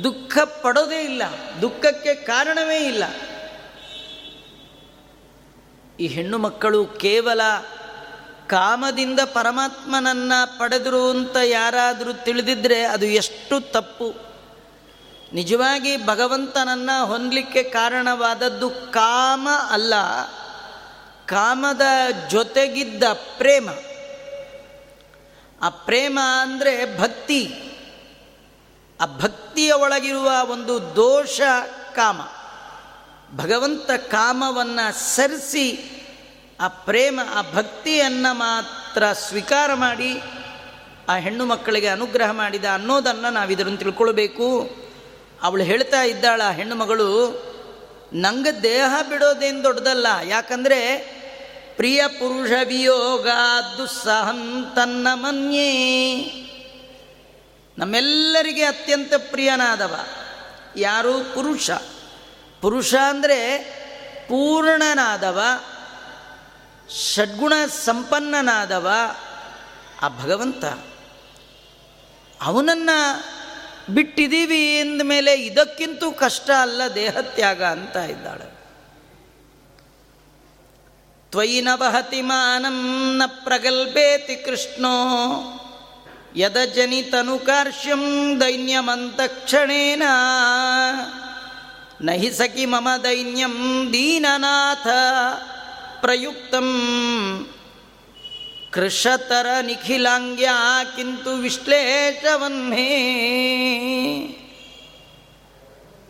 ದುಃಖ ಪಡೋದೇ ಇಲ್ಲ, ದುಃಖಕ್ಕೆ ಕಾರಣವೇ ಇಲ್ಲ. ಈ ಹೆಣ್ಣು ಮಕ್ಕಳು ಕೇವಲ ಕಾಮದಿಂದ ಪರಮಾತ್ಮನನ್ನು ಪಡೆದರು ಅಂತ ಯಾರಾದರೂ ತಿಳಿದಿದ್ರೆ ಅದು ಎಷ್ಟು ತಪ್ಪು. ನಿಜವಾಗಿ ಭಗವಂತನನ್ನು ಹೊಂದಲಿಕ್ಕೆ ಕಾರಣವಾದದ್ದು ಕಾಮ ಅಲ್ಲ, ಕಾಮದ ಜೊತೆಗಿದ್ದ ಪ್ರೇಮ. ಆ ಪ್ರೇಮ ಅಂದರೆ ಭಕ್ತಿ. ಆ ಭಕ್ತಿಯ ಒಳಗಿರುವ ಒಂದು ದೋಷ ಕಾಮ. ಭಗವಂತ ಕಾಮವನ್ನು ಸರಿಸಿ ಆ ಪ್ರೇಮ, ಆ ಭಕ್ತಿಯನ್ನು ಮಾತ್ರ ಸ್ವೀಕಾರ ಮಾಡಿ, ಆ ಹೆಣ್ಣು ಮಕ್ಕಳಿಗೆ ಅನುಗ್ರಹ ಮಾಡಿದ ಅನ್ನೋದನ್ನು ನಾವು ಇದರನ್ನು ತಿಳ್ಕೊಳ್ಬೇಕು. ಅವಳು ಹೇಳ್ತಾ ಇದ್ದಾಳ ಹೆಣ್ಣು ಮಗಳು, ನಂಗೆ ದೇಹ ಬಿಡೋದೇನು ದೊಡ್ಡದಲ್ಲ. ಯಾಕಂದರೆ ಪ್ರಿಯ ಪುರುಷ ವಿಯೋಗ ದುಸ್ಸಹಂ ತನ್ನ ಮನ್ಯೇ. ನಮ್ಮೆಲ್ಲರಿಗೆ ಅತ್ಯಂತ ಪ್ರಿಯನಾದವ. ಯಾರು? ಪುರುಷ. ಪುರುಷ ಅಂದರೆ ಪೂರ್ಣನಾದವ, ಷಡ್ಗುಣ ಸಂಪನ್ನನಾದವ ಆ ಭಗವಂತ. ಅವನನ್ನು ಬಿಟ್ಟಿದ್ದೀವಿ ಮೇಲೆ ಇದಕ್ಕಿಂತೂ ಕಷ್ಟ ಅಲ್ಲ ದೇಹತ್ಯಾಗ ಅಂತ ಇದ್ದಾಳೆ. ತ್ವಯಿ ನ ವಹತಿ ಮಾನಂ ನ ಪ್ರಗಲ್ಭೇತಿ ಕೃಷ್ಣೋ. ಯದಜನಿತನುಕಾರ್ಷ್ಯಂ ದೈನ್ಯಮಂತಕ್ಷಣೇನ. ನಹಿ ಸಖಿ ಮಮ ದೈನ್ಯಂ ದೀನನಾಥ. ಪ್ರಯುಕ್ತಂ ಕೃಷತರ ನಿಖಿಲಾಂಗ್ಯ ಕಿಂತು ವಿಶ್ಲೇಷವನ್ನೇ.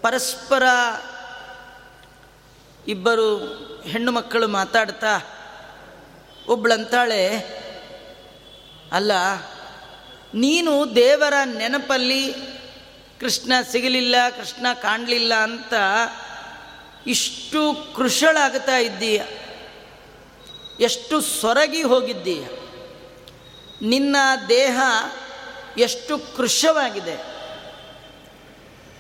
ಪರಸ್ಪರ ಇಬ್ಬರು ಹೆಣ್ಣು ಮಕ್ಕಳು ಮಾತಾಡ್ತಾ ಒಬ್ಳಂತಾಳೆ, ಅಲ್ಲ ನೀನು ದೇವರ ನೆನಪಲ್ಲಿ ಕೃಷ್ಣ ಸಿಗಲಿಲ್ಲ, ಕೃಷ್ಣ ಕಾಣಲಿಲ್ಲ ಅಂತ ಇಷ್ಟು ಕೃಷಳಾಗ್ತಾ ಇದ್ದೀಯ. ಎಷ್ಟು ಸೊರಗಿ ಹೋಗಿದ್ದೀಯ. ನಿನ್ನ ದೇಹ ಎಷ್ಟು ಕೃಶವಾಗಿದೆ.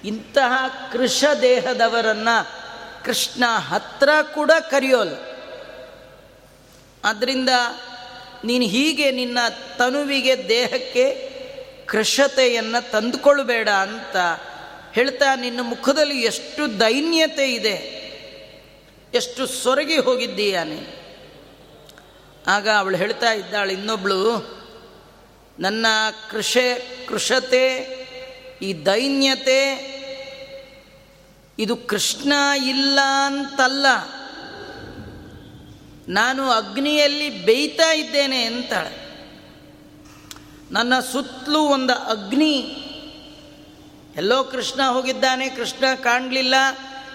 ಇಂತಹ ಕೃಷ ದೇಹದವರನ್ನು ಕೃಷ್ಣ ಹತ್ರ ಕೂಡ ಕರೆಯೋಲ್ಲ. ಆದ್ದರಿಂದ ನೀನು ಹೀಗೆ ನಿನ್ನ ತನುವಿಗೆ ದೇಹಕ್ಕೆ ಕೃಷತೆಯನ್ನು ತಂದುಕೊಳ್ಬೇಡ ಅಂತ ಹೇಳ್ತಾ ನಿನ್ನ ಮುಖದಲ್ಲಿ ಎಷ್ಟು ದೈನ್ಯತೆ ಇದೆ. ಎಷ್ಟು ಸೊರಗಿ ಹೋಗಿದ್ದೀಯ ನೀನು ಆಗ ಅವಳು ಹೇಳ್ತಾ ಇದ್ದಾಳೆ, ಇನ್ನೊಬ್ಳು, ನನ್ನ ಕೃಷೆ, ಕೃಷತೆ, ಈ ದೈನ್ಯತೆ, ಇದು ಕೃಷ್ಣ ಇಲ್ಲ ಅಂತಲ್ಲ. ನಾನು ಅಗ್ನಿಯಲ್ಲಿ ಬೇಯ್ತಾ ಇದ್ದೇನೆ ಅಂತಾಳೆ. ನನ್ನ ಸುತ್ತಲೂ ಒಂದು ಅಗ್ನಿ. ಎಲ್ಲೋ ಕೃಷ್ಣ ಹೋಗಿದ್ದಾನೆ, ಕೃಷ್ಣ ಕಾಣಲಿಲ್ಲ,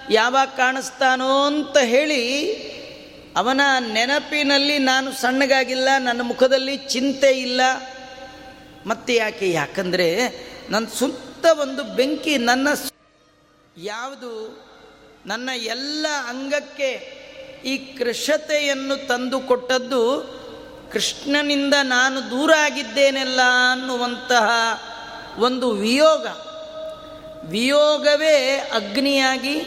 ಯಾವಾಗ ಕಾಣಿಸ್ತಾನೋ ಅಂತ ಹೇಳಿ ಅವನ ನೆನಪಿನಲ್ಲಿ ನಾನು ಸಣ್ಣಗಾಗಿಲ್ಲ, ನನ್ನ ಮುಖದಲ್ಲಿ ಚಿಂತೆ ಇಲ್ಲ. ಮತ್ತೆ ಯಾಕೆ, ಯಾಕಂದರೆ ನನ್ನ ಸುತ್ತ ಒಂದು ಬೆಂಕಿ ನನ್ನ ಯಾವುದು? ನನ್ನ ಎಲ್ಲ ಅಂಗಕ್ಕೆ ಈ ಕೃಷತೆಯನ್ನು ತಂದು ಕೊಟ್ಟದ್ದು ಕೃಷ್ಣನಿಂದ ನಾನು ದೂರ ಆಗಿದ್ದೇನೆಲ್ಲ ಅನ್ನುವಂತಹ ಒಂದು ವಿಯೋಗ. ವಿಯೋಗವೇ ಅಗ್ನಿಯಾಗಿ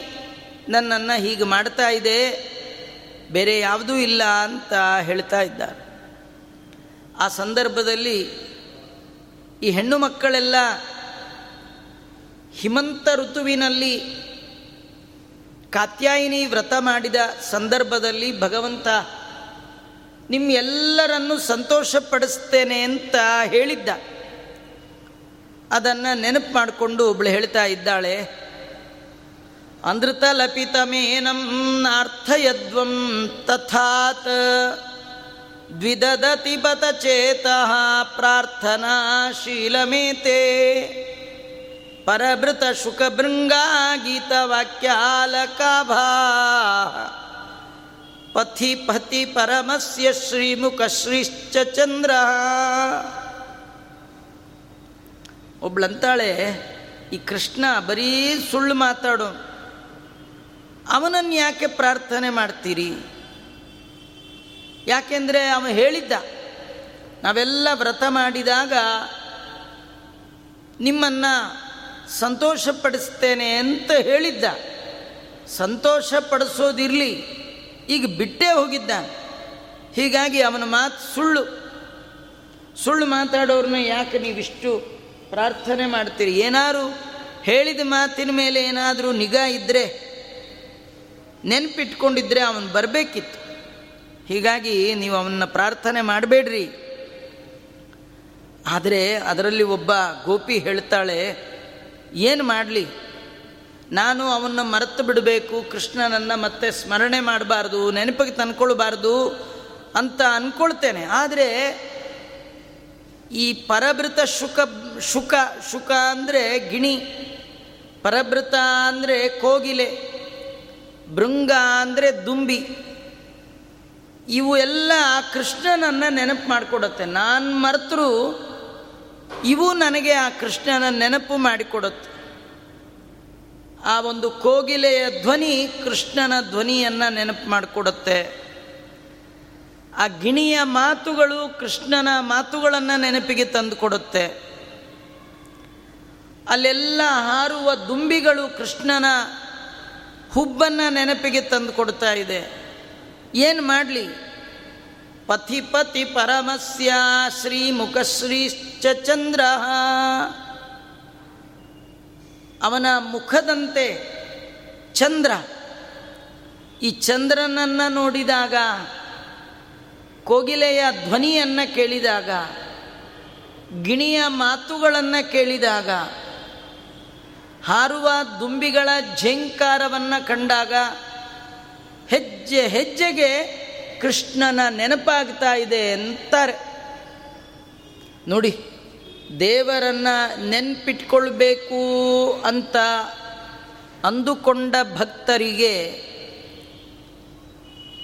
ನನ್ನನ್ನು ಹೀಗೆ ಮಾಡ್ತಾ ಇದೆ, ಬೇರೆ ಯಾವುದೂ ಇಲ್ಲ ಅಂತ ಹೇಳ್ತಾ ಇದ್ದಾರೆ. ಆ ಸಂದರ್ಭದಲ್ಲಿ ಈ ಹೆಣ್ಣು ಮಕ್ಕಳೆಲ್ಲ ಹಿಮಂತ ಋತುವಿನಲ್ಲಿ ಕಾತ್ಯಾಯಿನಿ ವ್ರತ ಮಾಡಿದ ಸಂದರ್ಭದಲ್ಲಿ ಭಗವಂತ ನಿಮ್ಮೆಲ್ಲರನ್ನು ಸಂತೋಷಪಡಿಸ್ತೇನೆ ಅಂತ ಹೇಳಿದ್ದ. ಅದನ್ನು ನೆನಪು ಮಾಡಿಕೊಂಡು ಒಬ್ಳು ಹೇಳ್ತಾ ಇದ್ದಾಳೆ, ಅನೃತ ಲಪಿತಮೇನಂ ಅರ್ಥಯದ್ವಂ ತಥಾತ್ ದ್ವಿದದತಿ ಬತ ಚೇತಃ ಪ್ರಾರ್ಥನಾಶೀಲಮೇತೆ ಪರಭೃತ ಶುಕಭೃಂಗಾ ಗೀತವಾಕ್ಯಾಲಕಾಭಾ ಪಥಿ ಪತಿ ಪರಮಸ್ಯ ಶ್ರೀಮುಖ ಶ್ರೀಶ್ಚ ಚಂದ್ರ. ಒಬ್ಳಂತಾಳೆ, ಈ ಕೃಷ್ಣ ಬರೀ ಸುಳ್ಳು ಮಾತಾಡು. ಅವನನ್ನು ಯಾಕೆ ಪ್ರಾರ್ಥನೆ ಮಾಡ್ತೀರಿ? ಯಾಕೆಂದರೆ ಅವನು ಹೇಳಿದ್ದ, ನಾವೆಲ್ಲ ವ್ರತ ಮಾಡಿದಾಗ ನಿಮ್ಮನ್ನು ಸಂತೋಷಪಡಿಸ್ತೇನೆ ಅಂತ ಹೇಳಿದ್ದ. ಸಂತೋಷಪಡಿಸೋದಿರಲಿ ಈಗ ಬಿಟ್ಟೇ ಹೋಗಿದ್ದಾನೆ ಹೀಗಾಗಿ ಅವನ ಮಾತು ಸುಳ್ಳು. ಸುಳ್ಳು ಮಾತಾಡೋರನ್ನ ಯಾಕೆ ನೀವಿಷ್ಟು ಪ್ರಾರ್ಥನೆ ಮಾಡ್ತೀರಿ? ಏನಾರು ಹೇಳಿದ ಮಾತಿನ ಮೇಲೆ ಏನಾದರೂ ನಿಗಾ ಇದ್ದರೆ ನೆನಪಿಟ್ಕೊಂಡಿದ್ರೆ ಅವನು ಬರಬೇಕಿತ್ತು. ಹೀಗಾಗಿ ನೀವು ಅವನ್ನ ಪ್ರಾರ್ಥನೆ ಮಾಡಬೇಡ್ರಿ. ಆದರೆ ಅದರಲ್ಲಿ ಒಬ್ಬ ಗೋಪಿ ಹೇಳ್ತಾಳೆ, ಏನು ಮಾಡಲಿ? ನಾನು ಅವನ್ನು ಮರೆತು ಬಿಡಬೇಕು, ಕೃಷ್ಣನನ್ನು ಮತ್ತೆ ಸ್ಮರಣೆ ಮಾಡಬಾರ್ದು, ನೆನಪಿಗೆ ತಂದ್ಕೊಳ್ಬಾರ್ದು ಅಂತ ಅಂದ್ಕೊಳ್ತೇನೆ ಆದರೆ ಈ ಪರಭೃತ ಶುಕ ಶುಕ ಶುಕ ಅಂದರೆ ಗಿಣಿ, ಪರಭೃತ ಅಂದರೆ ಕೋಗಿಲೆ, ಭೃಂಗ ಅಂದರೆ ದುಂಬಿ, ಇವು ಎಲ್ಲ ಕೃಷ್ಣನನ್ನು ನೆನಪು ಮಾಡಿಕೊಡುತ್ತೆ. ನಾನು ಮರೆತರೂ ಇವು ನನಗೆ ಆ ಕೃಷ್ಣನ ನೆನಪು ಮಾಡಿಕೊಡುತ್ತೆ. ಆ ಒಂದು ಕೋಗಿಲೆಯ ಧ್ವನಿ ಕೃಷ್ಣನ ಧ್ವನಿಯನ್ನು ನೆನಪು ಮಾಡಿಕೊಡುತ್ತೆ. ಆ ಗಿಣಿಯ ಮಾತುಗಳು ಕೃಷ್ಣನ ಮಾತುಗಳನ್ನು ನೆನಪಿಗೆ ತಂದು ಕೊಡುತ್ತೆ. ಅಲ್ಲೆಲ್ಲ ಹಾರುವ ದುಂಬಿಗಳು ಕೃಷ್ಣನ ಹುಬ್ಬನ್ನು ನೆನಪಿಗೆ ತಂದು ಕೊಡ್ತಾ ಇದೆ. ಏನು ಮಾಡಲಿ? ಪಥಿ ಪತಿ ಪರಮಸ್ಯ ಶ್ರೀ ಚಂದ್ರ. ಅವನ ಮುಖದಂತೆ ಚಂದ್ರ. ಈ ಚಂದ್ರನನ್ನು ನೋಡಿದಾಗ, ಕೋಗಿಲೆಯ ಧ್ವನಿಯನ್ನು ಕೇಳಿದಾಗ, ಗಿಣಿಯ ಮಾತುಗಳನ್ನು ಕೇಳಿದಾಗ, ಹಾರುವ ದುಂಬಿಗಳ ಝೇಂಕಾರವನ್ನು ಕಂಡಾಗ ಹೆಜ್ಜೆ ಹೆಜ್ಜೆಗೆ ಕೃಷ್ಣನ ನೆನಪಾಗ್ತಾ ಇದೆ ಅಂತಾರೆ. ನೋಡಿ ದೇವರನ್ನು ನೆನ್ಪಿಟ್ಕೊಳ್ಬೇಕು ಅಂತ ಅಂದುಕೊಂಡ ಭಕ್ತರಿಗೆ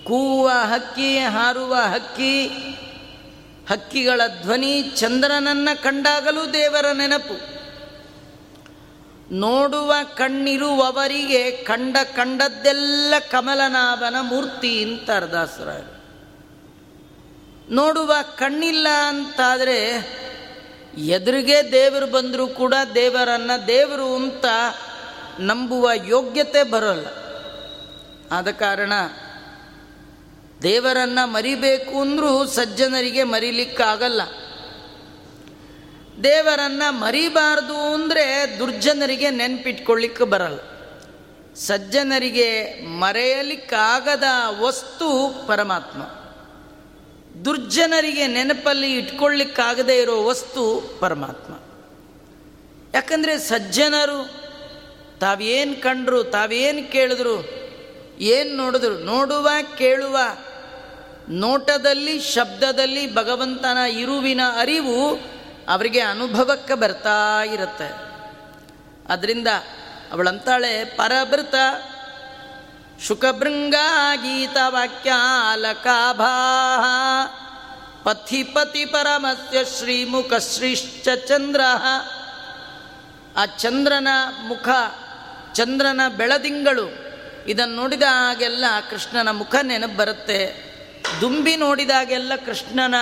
ಕೂವ ಹಕ್ಕಿ, ಹಾರುವ ಹಕ್ಕಿ, ಹಕ್ಕಿಗಳ ಧ್ವನಿ ಚಂದ್ರನನ್ನು ಕಂಡಾಗಲೂ ದೇವರ ನೆನಪು. ನೋಡುವ ಕಣ್ಣಿರುವವರಿಗೆ ಕಂಡ ಕಂಡದ್ದೆಲ್ಲ ಕಮಲನಾಭನ ಮೂರ್ತಿ ಅಂತ ಅರ್ದಾಸರ ನೋಡುವ ಕಣ್ಣಿಲ್ಲ ಅಂತಾದರೆ ಎದುರಿಗೆ ದೇವರು ಬಂದರೂ ಕೂಡ ದೇವರನ್ನು ದೇವರು ಅಂತ ನಂಬುವ ಯೋಗ್ಯತೆ ಬರೋಲ್ಲ. ಆದ ಕಾರಣ ದೇವರನ್ನು ಮರಿಬೇಕು ಅಂದರೂ ಸಜ್ಜನರಿಗೆ ಮರಿಲಿಕ್ಕಾಗಲ್ಲ. ದೇವರನ್ನು ಮರಿಬಾರ್ದು ಅಂದರೆ ದುರ್ಜನರಿಗೆ ನೆನ್ಪಿಟ್ಕೊಳ್ಳಿಕ್ಕೆ ಬರಲ್ಲ. ಸಜ್ಜನರಿಗೆ ಮರೆಯಲಿಕ್ಕಾಗದ ವಸ್ತು ಪರಮಾತ್ಮ. ದುರ್ಜನರಿಗೆ ನೆನಪಲ್ಲಿ ಇಟ್ಕೊಳ್ಳಿಕ್ಕಾಗದೆ ಇರೋ ವಸ್ತು ಪರಮಾತ್ಮ. ಯಾಕಂದರೆ ಸಜ್ಜನರು ತಾವೇನು ಕಂಡ್ರು, ತಾವೇನು ಕೇಳಿದ್ರು, ಏನು ನೋಡಿದ್ರು, ನೋಡುವ, ಕೇಳುವ ನೋಟದಲ್ಲಿ, ಶಬ್ದದಲ್ಲಿ ಭಗವಂತನ ಇರುವಿನ ಅರಿವು ಅವರಿಗೆ ಅನುಭವಕ್ಕೆ ಬರ್ತಾ ಇರುತ್ತೆ. ಅದರಿಂದ ಅವಳಂತಾಳೆ ಪರಭೃತ ಪರಮಸ್ಯ ಶ್ರೀಮುಖ ಶ್ರೀಶ್ಚ ಚಂದ್ರ ಆ ಚಂದ್ರನ ಮುಖ, ಚಂದ್ರನ ಬೆಳದಿಂಗಳು ಇದನ್ನು ನೋಡಿದಾಗೆಲ್ಲ ಕೃಷ್ಣನ ಮುಖ ನೆನಪು ಬರುತ್ತೆ. ದುಂಬಿ ನೋಡಿದಾಗೆಲ್ಲ ಕೃಷ್ಣನ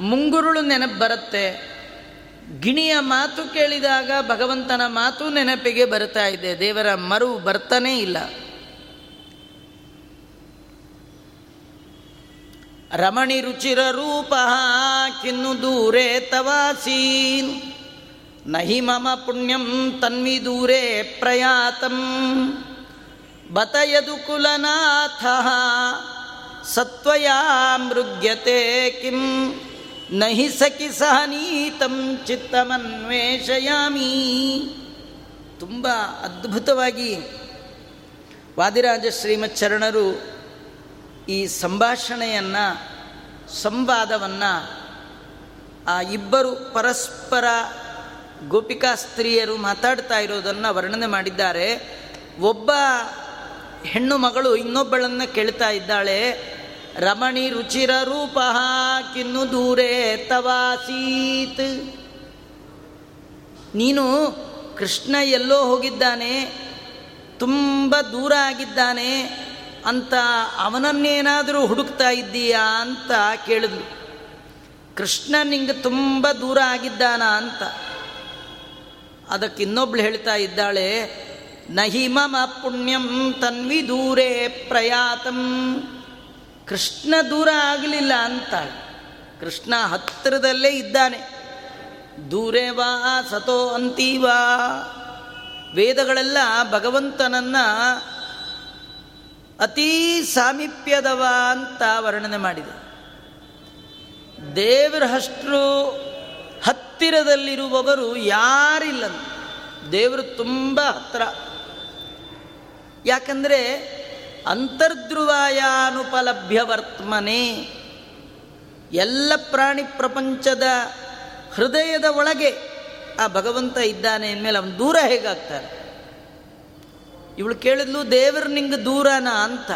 ಮುಂಗುರುಳು ನೆನಪು ಬರುತ್ತೆ. ಗಿಣಿಯ ಮಾತು ಕೇಳಿದಾಗ ಭಗವಂತನ ಮಾತು ನೆನಪಿಗೆ ಬರ್ತಾ ಇದೆ. ದೇವರ ಮರು ಬರ್ತಾನೇ ಇಲ್ಲ. ರಮಣಿ ರುಚಿರ ರೂಪ ಕಿನ್ನು ದೂರೇ ತವಾಸೀನ್ ನಹಿ ಮಮ ಪುಣ್ಯಂ ತನ್ವಿ ದೂರೇ ಪ್ರಯಾತಂ. ಬತಯದು ಕುಲನಾಥ ಸತ್ವಯಾ ಮೃಗ್ಯತೆ ಕಿಂ. ನಹಿ ಸಖಿ ಸಹನೀತಂ ಚಿತ್ತಮನ್ವೇಷಯಾಮಿ. ತುಂಬ ಅದ್ಭುತವಾಗಿ ವಾದಿರಾಜ ಶ್ರೀಮಚ್ಚರಣರು ಈ ಸಂಭಾಷಣೆಯನ್ನು, ಸಂವಾದವನ್ನು ಆ ಇಬ್ಬರು ಪರಸ್ಪರ ಗೋಪಿಕಾ ಸ್ತ್ರೀಯರು ಮಾತಾಡ್ತಾ ಇರೋದನ್ನು ವರ್ಣನೆ ಮಾಡಿದ್ದಾರೆ. ಒಬ್ಬ ಹೆಣ್ಣು ಮಗಳು ಇನ್ನೊಬ್ಬಳನ್ನು ಕೇಳ್ತಾ ಇದ್ದಾಳೆ. ರಮಣಿ ರುಚಿರ ರೂಪ ಕಿನ್ನು ದೂರೇ ತವಾಸೀತ್. ನೀನು ಕೃಷ್ಣ ಎಲ್ಲೋ ಹೋಗಿದ್ದಾನೆ, ತುಂಬ ದೂರ ಆಗಿದ್ದಾನೆ ಅಂತ ಅವನನ್ನೇನಾದರೂ ಹುಡುಕ್ತಾ ಇದ್ದೀಯಾ ಅಂತ ಕೇಳಿದ್ಲು. ಕೃಷ್ಣ ನಿಂಗೆ ತುಂಬ ದೂರ ಆಗಿದ್ದಾನ ಅಂತ. ಅದಕ್ಕೆ ಇನ್ನೊಬ್ಳು ಹೇಳ್ತಾ ಇದ್ದಾಳೆ ನಹಿ ಮಮ ಪುಣ್ಯಂ ತನ್ವಿ ದೂರೇ ಪ್ರಯಾತಂ. ಕೃಷ್ಣ ದೂರ ಆಗಲಿಲ್ಲ ಅಂತಾಳೆ. ಕೃಷ್ಣ ಹತ್ತಿರದಲ್ಲೇ ಇದ್ದಾನೆ. ದೂರೇ ವಾ, ಸತೋ ಅಂತೀವಾ? ವೇದಗಳೆಲ್ಲ ಭಗವಂತನನ್ನು ಅತೀ ಸಾಮೀಪ್ಯದವ ಅಂತ ವರ್ಣನೆ ಮಾಡಿದೆ. ದೇವರ ಅಷ್ಟರು ಹತ್ತಿರದಲ್ಲಿರುವವರು ಯಾರಿಲ್ಲ ದೇವರು ತುಂಬ ಹತ್ತಿರ ಯಾಕಂದರೆ ಅಂತರ್ಧ್ರುವಾಯಾನುಪಲಭ್ಯ ವರ್ತಮನೆ ಎಲ್ಲ ಪ್ರಾಣಿ ಪ್ರಪಂಚದ ಹೃದಯದ ಒಳಗೆ ಆ ಭಗವಂತ ಇದ್ದಾನೆ ಅಂದಮೇಲೆ ಅವನು ದೂರ ಹೇಗಾಗ್ತಾರೆ ಇವಳು ಕೇಳಿದ್ಲು, ದೇವರು ನಿಂಗೆ ದೂರನ ಅಂತ.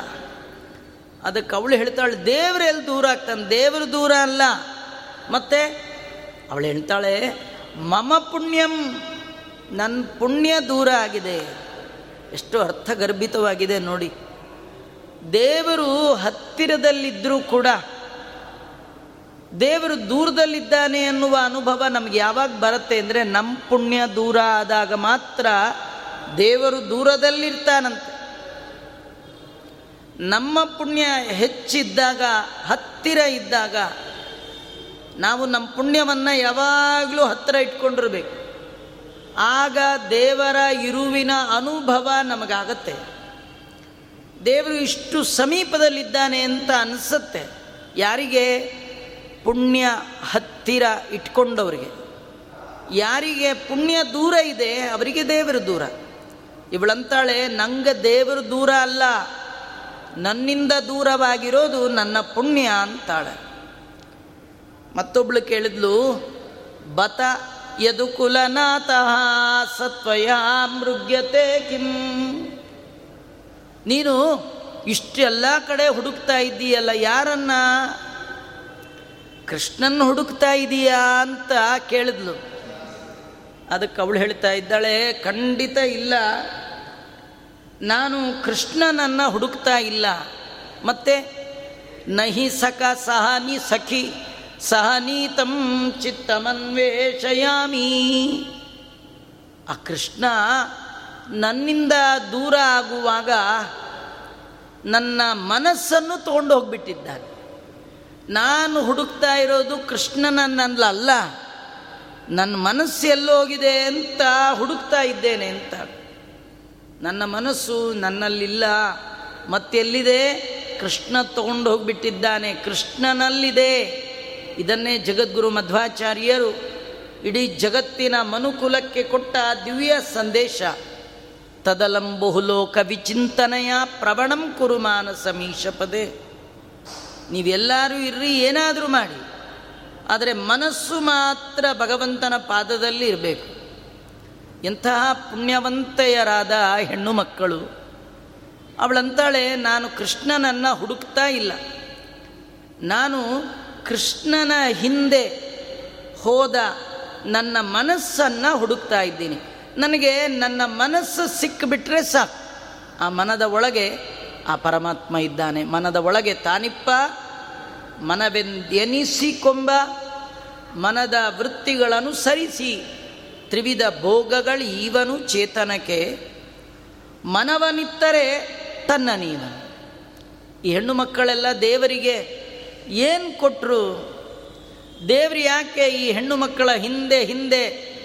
ಅದಕ್ಕೆ ಅವಳು ಹೇಳ್ತಾಳೆ, ದೇವರು ಎಲ್ಲಿ ದೂರ ಆಗ್ತಾನೆ? ದೇವರು ದೂರ ಅಲ್ಲ. ಮತ್ತೆ ಅವಳು ಹೇಳ್ತಾಳೆ, ಮಮ ಪುಣ್ಯಂ ನನ್ನ ಪುಣ್ಯ ದೂರ ಆಗಿದೆ. ಎಷ್ಟು ಅರ್ಥಗರ್ಭಿತವಾಗಿದೆ ನೋಡಿ. ದೇವರು ಹತ್ತಿರದಲ್ಲಿದ್ದರೂ ಕೂಡ, ದೇವರು ದೂರದಲ್ಲಿದ್ದಾನೆ ಅನ್ನುವ ಅನುಭವ ನಮ್ಗೆ ಯಾವಾಗ ಬರುತ್ತೆ ಅಂದರೆ ನಮ್ಮ ಪುಣ್ಯ ದೂರ ಆದಾಗ ಮಾತ್ರ ದೇವರು ದೂರದಲ್ಲಿರ್ತಾನಂತೆ. ನಮ್ಮ ಪುಣ್ಯ ಹೆಚ್ಚಿದ್ದಾಗ, ಹತ್ತಿರ ಇದ್ದಾಗ, ನಾವು ನಮ್ಮ ಪುಣ್ಯವನ್ನು ಯಾವಾಗಲೂ ಹತ್ತಿರ ಇಟ್ಕೊಂಡಿರ್ಬೇಕು. ಆಗ ದೇವರ ಇರುವಿನ ಅನುಭವ ನಮಗಾಗತ್ತೆ. ದೇವರು ಇಷ್ಟು ಸಮೀಪದಲ್ಲಿದ್ದಾನೆ ಅಂತ ಅನಿಸುತ್ತೆ. ಯಾರಿಗೆ? ಪುಣ್ಯ ಹತ್ತಿರ ಇಟ್ಕೊಂಡವರಿಗೆ. ಯಾರಿಗೆ ಪುಣ್ಯ ದೂರ ಇದೆ, ಅವರಿಗೆ ದೇವರು ದೂರ. ಇವಳಂತಾಳೆ, ನಂಗೆ ದೇವರು ದೂರ ಅಲ್ಲ. ನನ್ನಿಂದ ದೂರವಾಗಿರೋದು ನನ್ನ ಪುಣ್ಯ ಅಂತಾಳೆ. ಮತ್ತೊಬ್ಳು ಕೇಳಿದ್ಲು, ಬತ ಯದುಕುಲನಾಥ ಸತ್ವಯ ಮೃಗ್ಯತೆ ಕಿಂ. ನೀನು ಇಷ್ಟೆಲ್ಲ ಕಡೆ ಹುಡುಕ್ತಾ ಇದ್ದೀಯಲ್ಲ, ಯಾರನ್ನ? ಕೃಷ್ಣನ್ ಹುಡುಕ್ತಾ ಇದೀಯಾ? ಅಂತ ಕೇಳಿದ್ಲು. ಅದಕ್ಕೆ ಅವಳು ಹೇಳ್ತಾ ಇದ್ದಾಳೆ, ಖಂಡಿತ ಇಲ್ಲ. ನಾನು ಕೃಷ್ಣನನ್ನು ಹುಡುಕ್ತಾ ಇಲ್ಲ. ಮತ್ತೆ, ನಹಿ ಸಖ ಸಹನಿ ಸಖಿ ಸಹನೀತಂ ಚಿತ್ತಮನ್ವೇಷಯಾಮಿ. ಆ ಕೃಷ್ಣ ನನ್ನಿಂದ ದೂರ ಆಗುವಾಗ ನನ್ನ ಮನಸ್ಸನ್ನು ತಗೊಂಡು ಹೋಗ್ಬಿಟ್ಟಿದ್ದಾನೆ. ನಾನು ಹುಡುಕ್ತಾ ಇರೋದು ಕೃಷ್ಣನನ್ನಲ್ಲ ನನ್ನ ಮನಸ್ಸು ಎಲ್ಲೋಗಿದೆ ಅಂತ ಹುಡುಕ್ತಾ ಇದ್ದೇನೆ ಅಂತ. ನನ್ನ ಮನಸ್ಸು ನನ್ನಲ್ಲಿಲ್ಲ, ಮತ್ತೆಲ್ಲಿದೆ? ಕೃಷ್ಣ ತಗೊಂಡು ಹೋಗ್ಬಿಟ್ಟಿದ್ದಾನೆ. ಕೃಷ್ಣನಲ್ಲಿದೆ. ಇದನ್ನೇ ಜಗದ್ಗುರು ಮಧ್ವಾಚಾರ್ಯರು ಇಡೀ ಜಗತ್ತಿನ ಮನುಕುಲಕ್ಕೆ ಕೊಟ್ಟ ದಿವ್ಯ ಸಂದೇಶ. ತದಲಂಬುಹು ಲೋಕ ವಿಚಿಂತನೆಯ ಪ್ರವಣಂ ಕುರುಮಾನ ಸಮೀಶ ಪದೇ ನೀವೆಲ್ಲರೂ ಇರ್ರಿ, ಏನಾದರೂ ಮಾಡಿ. ಆದರೆ ಮನಸ್ಸು ಮಾತ್ರ ಭಗವಂತನ ಪಾದದಲ್ಲಿ ಇರಬೇಕು. ಎಂತಹ ಪುಣ್ಯವಂತೆಯರಾದ ಹೆಣ್ಣು ಮಕ್ಕಳು, ಅವಳಂತಾಳೆ, ನಾನು ಕೃಷ್ಣನನ್ನು ಹುಡುಕ್ತಾ ಇಲ್ಲ. ನಾನು ಕೃಷ್ಣನ ಹಿಂದೆ ಹೋದ ನನ್ನ ಮನಸ್ಸನ್ನು ಹುಡುಕ್ತಾ ಇದ್ದೀನಿ. ನನಗೆ ನನ್ನ ಮನಸ್ಸು ಸಿಕ್ಕಿಬಿಟ್ರೆ ಸಾಕು. ಆ ಮನದ ಒಳಗೆ ಆ ಪರಮಾತ್ಮ ಇದ್ದಾನೆ. ಮನದ ಒಳಗೆ ತಾನಿಪ್ಪ ಮನವೆಂದೆನಿಸಿಕೊಂಬ ಮನದ ವೃತ್ತಿಗಳನುಸರಿಸಿ ತ್ರಿವಿಧ ಭೋಗಗಳು ಇವನು ಚೇತನಕ್ಕೆ. ಮನವನಿತ್ತರೆ ತನ್ನ ನೀವನು. ಈ ಹೆಣ್ಣು ಮಕ್ಕಳೆಲ್ಲ ದೇವರಿಗೆ ಏನು ಕೊಟ್ಟರು ದೇವ್ರು ಯಾಕೆ ಈ ಹೆಣ್ಣು ಮಕ್ಕಳ ಹಿಂದೆ ಹಿಂದೆ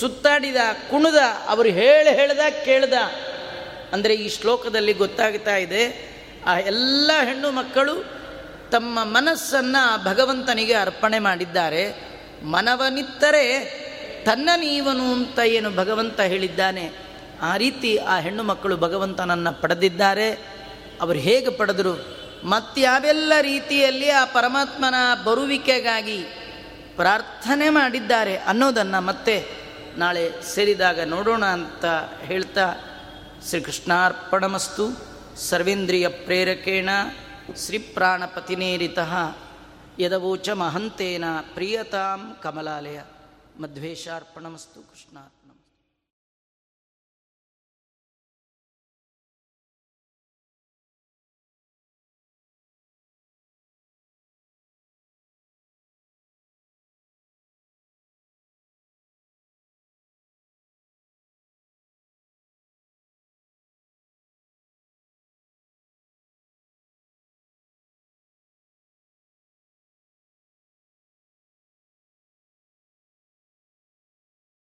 ಸುತ್ತಾಡಿದ, ಕುಣಿದ, ಅವರು ಹೇಳಿ ಹೇಳ್ದ, ಕೇಳ್ದ? ಅಂದರೆ ಈ ಶ್ಲೋಕದಲ್ಲಿ ಗೊತ್ತಾಗ್ತಾ ಇದೆ, ಆ ಎಲ್ಲ ಹೆಣ್ಣು ಮಕ್ಕಳು ತಮ್ಮ ಮನಸ್ಸನ್ನು ಭಗವಂತನಿಗೆ ಅರ್ಪಣೆ ಮಾಡಿದ್ದಾರೆ. ಮನವನಿತ್ತರೆ ತನ್ನ ನೀವನು ಅಂತ ಏನು ಭಗವಂತ ಹೇಳಿದ್ದಾನೆ. ಆ ರೀತಿ ಆ ಹೆಣ್ಣು ಮಕ್ಕಳು ಭಗವಂತನನ್ನು ಪಡೆದಿದ್ದಾರೆ. ಅವರು ಹೇಗೆ ಪಡೆದರು? ಮತ್ತಾವೆಲ್ಲ ರೀತಿಯಲ್ಲಿ ಆ ಪರಮಾತ್ಮನ ಬರುವಿಕೆಗಾಗಿ ಪ್ರಾರ್ಥನೆ ಮಾಡಿದ್ದಾರೆ ಅನ್ನೋದನ್ನು ಮತ್ತೆ ನಾಳೆ ಸೇರಿದಾಗ ನೋಡೋಣ ಅಂತ ಹೇಳ್ತಾ ಶ್ರೀಕೃಷ್ಣಾರ್ಪಣಮಸ್ತು. ಸರ್ವೇಂದ್ರಿಯ ಪ್ರೇರಕೇಣ. ಶ್ರೀಪ್ರಾಣಪತಿನೇರಿತ ಯದವೋಚ ಮಹಂತೇನ ಪ್ರಿಯತಾಂ ಕಮಲಾಲಯ. ಮಧ್ವೇಶಾರ್ಪಣಮಸ್ತು ಕೃಷ್ಣ